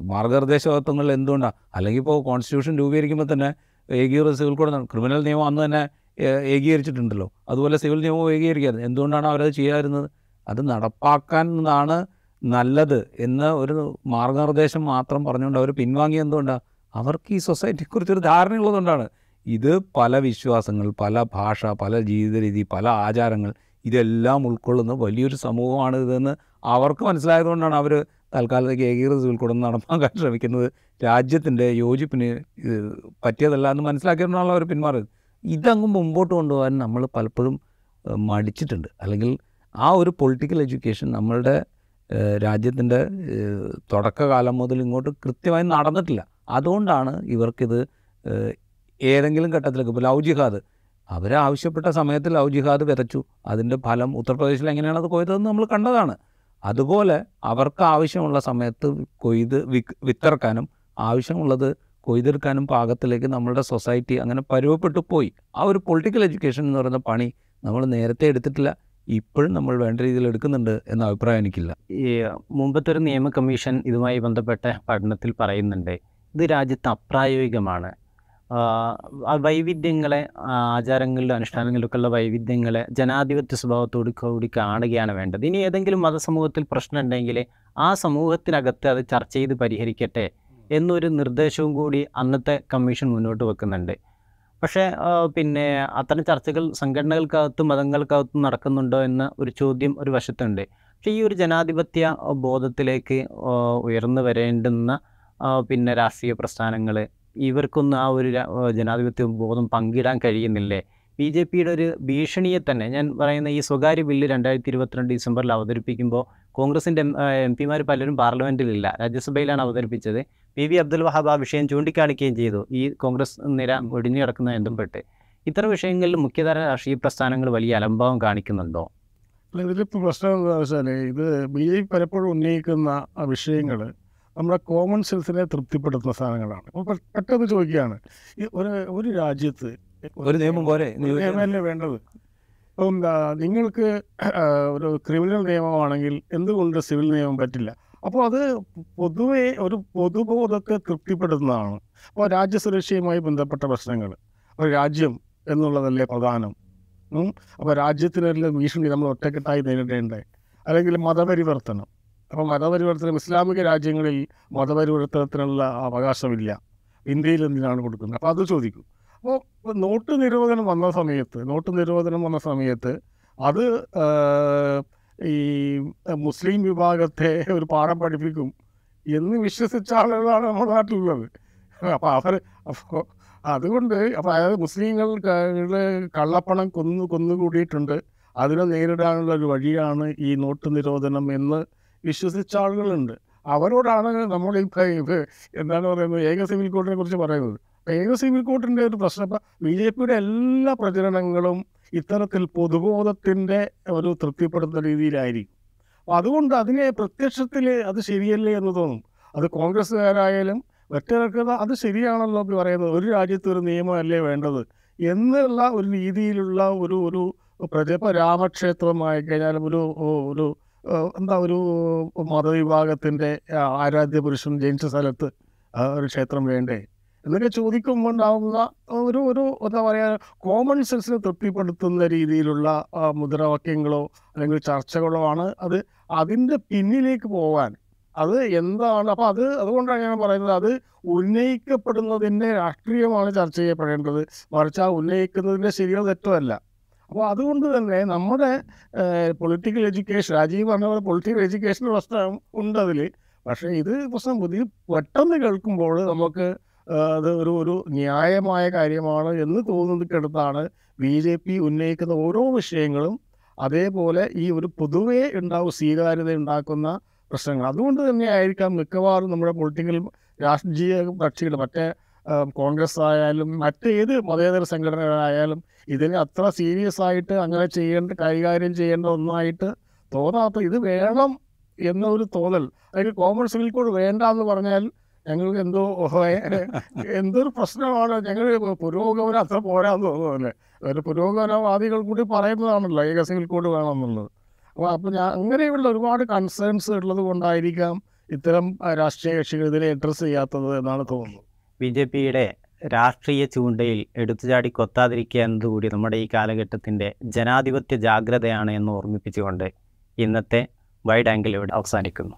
മാർഗനിർദ്ദേശകത്വങ്ങൾ എന്തുകൊണ്ടാണ് അല്ലെങ്കിൽ ഇപ്പോൾ കോൺസ്റ്റിറ്റ്യൂഷൻ രൂപീകരിക്കുമ്പോൾ തന്നെ ഏകീകൃത സിവിൽ കോഡ് ക്രിമിനൽ നിയമം അന്ന് തന്നെ ഏകീകരിച്ചിട്ടുണ്ടല്ലോ. അതുപോലെ സിവിൽ നിയമവും ഏകീകരിക്കാറ് എന്തുകൊണ്ടാണ് അവരത് ചെയ്യാതിരുന്നത്? അത് നടപ്പാക്കാനാണ് നല്ലത് എന്ന് ഒരു മാർഗനിർദ്ദേശം മാത്രം പറഞ്ഞുകൊണ്ട് അവർ പിൻവാങ്ങി എന്തുകൊണ്ടാണ് അവർക്ക് ഈ സൊസൈറ്റിയെക്കുറിച്ചൊരു ധാരണയുള്ളതുകൊണ്ടാണ് ഇത് പല വിശ്വാസങ്ങൾ പല ഭാഷ പല ജീവിത രീതി പല ആചാരങ്ങൾ ഇതെല്ലാം ഉൾക്കൊള്ളുന്ന വലിയൊരു സമൂഹമാണ് ഇതെന്ന് അവർക്ക് മനസ്സിലായതുകൊണ്ടാണ് അവർ തൽക്കാലത്തേക്ക് ഏകീകൃത സിവിൽ കോഡ് നടപ്പാക്കാൻ ശ്രമിക്കുന്നത് രാജ്യത്തിന്റെ യോജിപ്പിന് പറ്റിയതല്ല എന്ന് മനസ്സിലാക്കിയതുകൊണ്ടാണല്ലോ അവർ പിന്മാറിയത്. ഇതങ്ങ് മുമ്പോട്ട് കൊണ്ടുപോകാൻ നമ്മൾ പലപ്പോഴും മടിച്ചിട്ടുണ്ട്. അല്ലെങ്കിൽ ആ ഒരു പൊളിറ്റിക്കൽ എഡ്യൂക്കേഷൻ നമ്മളുടെ രാജ്യത്തിന്റെ തുടക്കകാലം മുതൽ ഇങ്ങോട്ട് കൃത്യമായി നടന്നിട്ടില്ല. അതുകൊണ്ടാണ് ഇവർക്കിത് ഏതെങ്കിലും ഘട്ടത്തിലേക്ക് ഇപ്പോൾ ലവ് ജിഹാദ്. അവർ ആവശ്യപ്പെട്ട സമയത്ത് ലവ് ജിഹാദ് വിതച്ചു. അതിന്റെ ഫലം ഉത്തർപ്രദേശിൽ എങ്ങനെയാണ് അത് പോയതെന്ന് നമ്മൾ കണ്ടതാണ്. അതുപോലെ അവർക്ക് ആവശ്യമുള്ള സമയത്ത് കൊയ്ത് വിത്തിറക്കാനും ആവശ്യമുള്ളത് കൊയ്തെടുക്കാനും പാകത്തിലേക്ക് നമ്മളുടെ സൊസൈറ്റി അങ്ങനെ പരുവപ്പെട്ടു പോയി. ആ ഒരു പൊളിറ്റിക്കൽ എഡ്യൂക്കേഷൻ എന്ന് പറയുന്ന പണി നമ്മൾ നേരത്തെ എടുത്തിട്ടില്ല. ഇപ്പോഴും നമ്മൾ വേണ്ട രീതിയിൽ എടുക്കുന്നുണ്ട് എന്ന അഭിപ്രായം എനിക്കില്ല. ഈ മുമ്പത്തെ ഒരു നിയമ കമ്മീഷൻ ഇതുമായി ബന്ധപ്പെട്ട പഠനത്തിൽ പറയുന്നുണ്ട് ഇത് രാജ്യത്ത് അപ്രായോഗികമാണ്. വൈവിധ്യങ്ങളെ ആചാരങ്ങളിലും ആചാരങ്ങളിലും അനുഷ്ഠാനങ്ങളിലൊക്കെ ഉള്ള വൈവിധ്യങ്ങളെ ജനാധിപത്യ സ്വഭാവത്തോട് കൂടി കാണുകയാണ് വേണ്ടത്. ഇനി ഏതെങ്കിലും മതസമൂഹത്തിൽ പ്രശ്നം ഉണ്ടെങ്കിൽ ആ സമൂഹത്തിനകത്ത് അത് ചർച്ച ചെയ്ത് പരിഹരിക്കട്ടെ എന്നൊരു നിർദ്ദേശവും കൂടി അന്നത്തെ കമ്മീഷൻ മുന്നോട്ട് വെക്കുന്നുണ്ട്. പക്ഷേ പിന്നെ അത്തരം ചർച്ചകൾ സംഘടനകൾക്കകത്തും മതങ്ങൾക്കകത്തും നടക്കുന്നുണ്ടോ എന്ന ഒരു ചോദ്യം ഒരു വശത്തുണ്ട്. പക്ഷേ ഈ ഒരു ജനാധിപത്യ ബോധത്തിലേക്ക് ഉയർന്നു വരേണ്ടുന്ന പിന്നെ രാഷ്ട്രീയ പ്രസ്ഥാനങ്ങൾ ഇവർക്കൊന്നും ആ ഒരു ജനാധിപത്യ ബോധം പങ്കിടാൻ കഴിയുന്നില്ലേ? ബി ജെ പിയുടെ ഒരു ഭീഷണിയെ തന്നെ ഞാൻ പറയുന്ന ഈ സ്വകാര്യ ബില്ല് രണ്ടായിരത്തി ഇരുപത്തിരണ്ട് ഡിസംബറിൽ അവതരിപ്പിക്കുമ്പോൾ കോൺഗ്രസിന്റെ എം പിമാർ പലരും പാർലമെന്റിലില്ല രാജ്യസഭയിലാണ് അവതരിപ്പിച്ചത്. പി വി അബ്ദുൽ വഹാബ് ആ വിഷയം ചൂണ്ടിക്കാണിക്കുകയും ചെയ്തു. ഈ കോൺഗ്രസ് നിര ഒടിഞ്ഞു കിടക്കുന്ന ബന്ധപ്പെട്ട് ഇത്തരം വിഷയങ്ങളിൽ മുഖ്യധാര രാഷ്ട്രീയ പ്രസ്ഥാനങ്ങൾ വലിയ അലംഭാവം കാണിക്കുന്നുണ്ടോ? ഇതിലിപ്പോൾ പ്രശ്നം എന്താ വെച്ചാൽ ഇത് ബി ജെ പി പലപ്പോഴും ഉന്നയിക്കുന്ന വിഷയങ്ങൾ നമ്മുടെ കോമൺ സെൻസിനെ തൃപ്തിപ്പെടുത്തുന്ന സാധനങ്ങളാണ്. അപ്പോൾ പെട്ടെന്ന് ചോദിക്കുകയാണ് ഒരു ഒരു രാജ്യത്ത് ഒരു നിയമം പോലെ നിയമമല്ലേ വേണ്ടത്? ഇപ്പം നിങ്ങൾക്ക് ഒരു ക്രിമിനൽ നിയമമാണെങ്കിൽ എന്തുകൊണ്ട് സിവിൽ നിയമം പറ്റില്ല? അപ്പോൾ അത് പൊതുവെ ഒരു പൊതുബോധത്തെ തൃപ്തിപ്പെടുത്തുന്നതാണ്. അപ്പോൾ രാജ്യസുരക്ഷയുമായി ബന്ധപ്പെട്ട പ്രശ്നങ്ങൾ. ഒരു രാജ്യം എന്നുള്ളതല്ലേ പ്രധാനം. അപ്പോൾ രാജ്യത്തിനെല്ലാം ഭീഷണി നമ്മൾ ഒറ്റക്കെട്ടായി നേരിടേണ്ടേ? അല്ലെങ്കിൽ മതപരിവർത്തനം. അപ്പോൾ മതപരിവർത്തനം ഇസ്ലാമിക രാജ്യങ്ങളിൽ മതപരിവർത്തനത്തിനുള്ള അവകാശമില്ല. ഇന്ത്യയിൽ എന്തിനാണ് കൊടുക്കുന്നത്? അപ്പോൾ അത് ചോദിക്കും. അപ്പോൾ നോട്ട് നിരോധനം വന്ന സമയത്ത് നോട്ട് നിരോധനം വന്ന സമയത്ത് അത് ഈ മുസ്ലിം വിഭാഗത്തെ ഒരു പാഠം പഠിപ്പിക്കും എന്ന് വിശ്വസിച്ച ആളുകളാണ് നമ്മുടെ നാട്ടിലുള്ളത്. അപ്പോൾ അവർ അപ്പോൾ അതുകൊണ്ട് അപ്പോൾ അതായത് മുസ്ലിങ്ങൾ കള്ളപ്പണം കൊന്നു കൊന്നുകൂടിയിട്ടുണ്ട്. അതിനെ നേരിടാനുള്ള ഒരു വഴിയാണ് ഈ നോട്ട് നിരോധനം എന്ന് വിശ്വസിച്ച ആളുകളുണ്ട്. അവരോടാണ് നമ്മൾ ഈ എന്താണ് പറയുന്നത് ഏക സിവിൽ കോഡിനെ കുറിച്ച് പറയുന്നത്. ഏക സിവിൽ കോഡിന്റെ ഒരു പ്രശ്നം ഇപ്പം ബി ജെ പിയുടെ എല്ലാ പ്രചരണങ്ങളും ഇത്തരത്തിൽ പൊതുബോധത്തിന്റെ ഒരു തൃപ്തിപ്പെടുത്തുന്ന രീതിയിലായിരിക്കും. അപ്പം അതുകൊണ്ട് അതിനെ പ്രത്യക്ഷത്തിൽ അത് ശരിയല്ലേ എന്ന് തോന്നും. അത് കോൺഗ്രസ്സുകാരായാലും മറ്റൊരാൾക്ക് അത് ശരിയാണല്ലോ എന്ന് പറയുന്നത്. ഒരു രാജ്യത്ത് ഒരു നിയമമല്ലേ വേണ്ടത്? എന്നുള്ള ഒരു രീതിയിലുള്ള ഒരു ഒരു പ്രജപ രാമക്ഷേത്രമായി കഴിഞ്ഞാലും ഒരു ഒരു എന്താ ഒരു മതവിഭാഗത്തിന്റെ ആരാധ്യ പുരുഷൻ ജനിച്ച സ്ഥലത്ത് ഒരു ക്ഷേത്രം വേണ്ടേ? എന്നൊക്കെ ചോദിക്കുമ്പോൾ ഉണ്ടാവുന്ന ഒരു ഒരു എന്താ പറയുക കോമൺ സെൻസിനെ തൃപ്തിപ്പെടുത്തുന്ന രീതിയിലുള്ള മുദ്രാവാക്യങ്ങളോ അല്ലെങ്കിൽ ചർച്ചകളോ ആണ് അത് അതിന്റെ പിന്നിലേക്ക് പോകാൻ അത് എന്താണ്? അപ്പോൾ അത് അതുകൊണ്ടാണ് ഞാൻ പറയുന്നത് അത് ഉന്നയിക്കപ്പെടുന്നതിന്റെ രാഷ്ട്രീയമാണ് ചർച്ച ചെയ്യപ്പെടേണ്ടത്. മറിച്ച് ആ ഉന്നയിക്കുന്നതിന്റെ ശരിയോ തെറ്റോ അല്ല. അപ്പോൾ അതുകൊണ്ട് തന്നെ നമ്മുടെ പൊളിറ്റിക്കൽ എഡ്യൂക്കേഷൻ രാജീവ് പറഞ്ഞ പോലെ പൊളിറ്റിക്കൽ എഡ്യൂക്കേഷൻ പ്രശ്നം ഉണ്ട് അതിൽ പക്ഷേ ഇത് പ്രശ്നം പുതിയ പെട്ടെന്ന് കേൾക്കുമ്പോൾ നമുക്ക് അത് ഒരു ഒരു ന്യായമായ കാര്യമാണ് എന്ന് തോന്നുന്നതിനടുത്താണ് ബി ജെ പി ഉന്നയിക്കുന്ന ഓരോ വിഷയങ്ങളും അതേപോലെ ഈ ഒരു പൊതുവേ ഉണ്ടാവും സ്വീകാര്യത ഉണ്ടാക്കുന്ന പ്രശ്നങ്ങൾ. അതുകൊണ്ട് തന്നെ ആയിരിക്കാം മിക്കവാറും നമ്മുടെ പൊളിറ്റിക്കൽ രാഷ്ട്രീയ കക്ഷികൾ മറ്റേ കോൺഗ്രസ് ആയാലും മറ്റേത് മതേതര സംഘടനകളായാലും ഇതിന് അത്ര സീരിയസ് ആയിട്ട് അങ്ങനെ ചെയ്യേണ്ട കൈകാര്യം ചെയ്യേണ്ട ഒന്നായിട്ട് തോന്നാത്ത ഇത് വേണം എന്നൊരു തോന്നൽ. അതിന് കോമൺ സിവിൽ കോഡ് വേണ്ട എന്ന് പറഞ്ഞാൽ ഞങ്ങൾക്ക് എന്തോ എന്തൊരു പ്രശ്നമാണ് ഞങ്ങൾ പുരോഗമനം അത്ര പോരാന്ന് തോന്നുന്നല്ലേ ഒരു പുരോഗമനവാദികൾ കൂടി പറയുന്നതാണല്ലോ ഏക സിവിൽ കോഡ് വേണമെന്നുള്ളത്. അപ്പോൾ അപ്പോൾ ഞാൻ അങ്ങനെയുള്ള ഒരുപാട് കൺസേൺസ് ഉള്ളത് കൊണ്ടായിരിക്കാം ഇത്തരം രാഷ്ട്രീയ കക്ഷികൾ ഇതിനെ അഡ്രസ്സ് ചെയ്യാത്തത് എന്നാണ് തോന്നുന്നത്. ബി ജെ പിയുടെ രാഷ്ട്രീയ ചൂണ്ടയിൽ എടുത്തുചാടി കൊത്താതിരിക്കുക എന്നതുകൂടി നമ്മുടെ ഈ കാലഘട്ടത്തിന്റെ ജനാധിപത്യ ജാഗ്രതയാണ് എന്ന് ഓർമ്മിപ്പിച്ചുകൊണ്ട് ഇന്നത്തെ വൈഡ് ആംഗിൾ ഇവിടെ അവസാനിക്കുന്നു.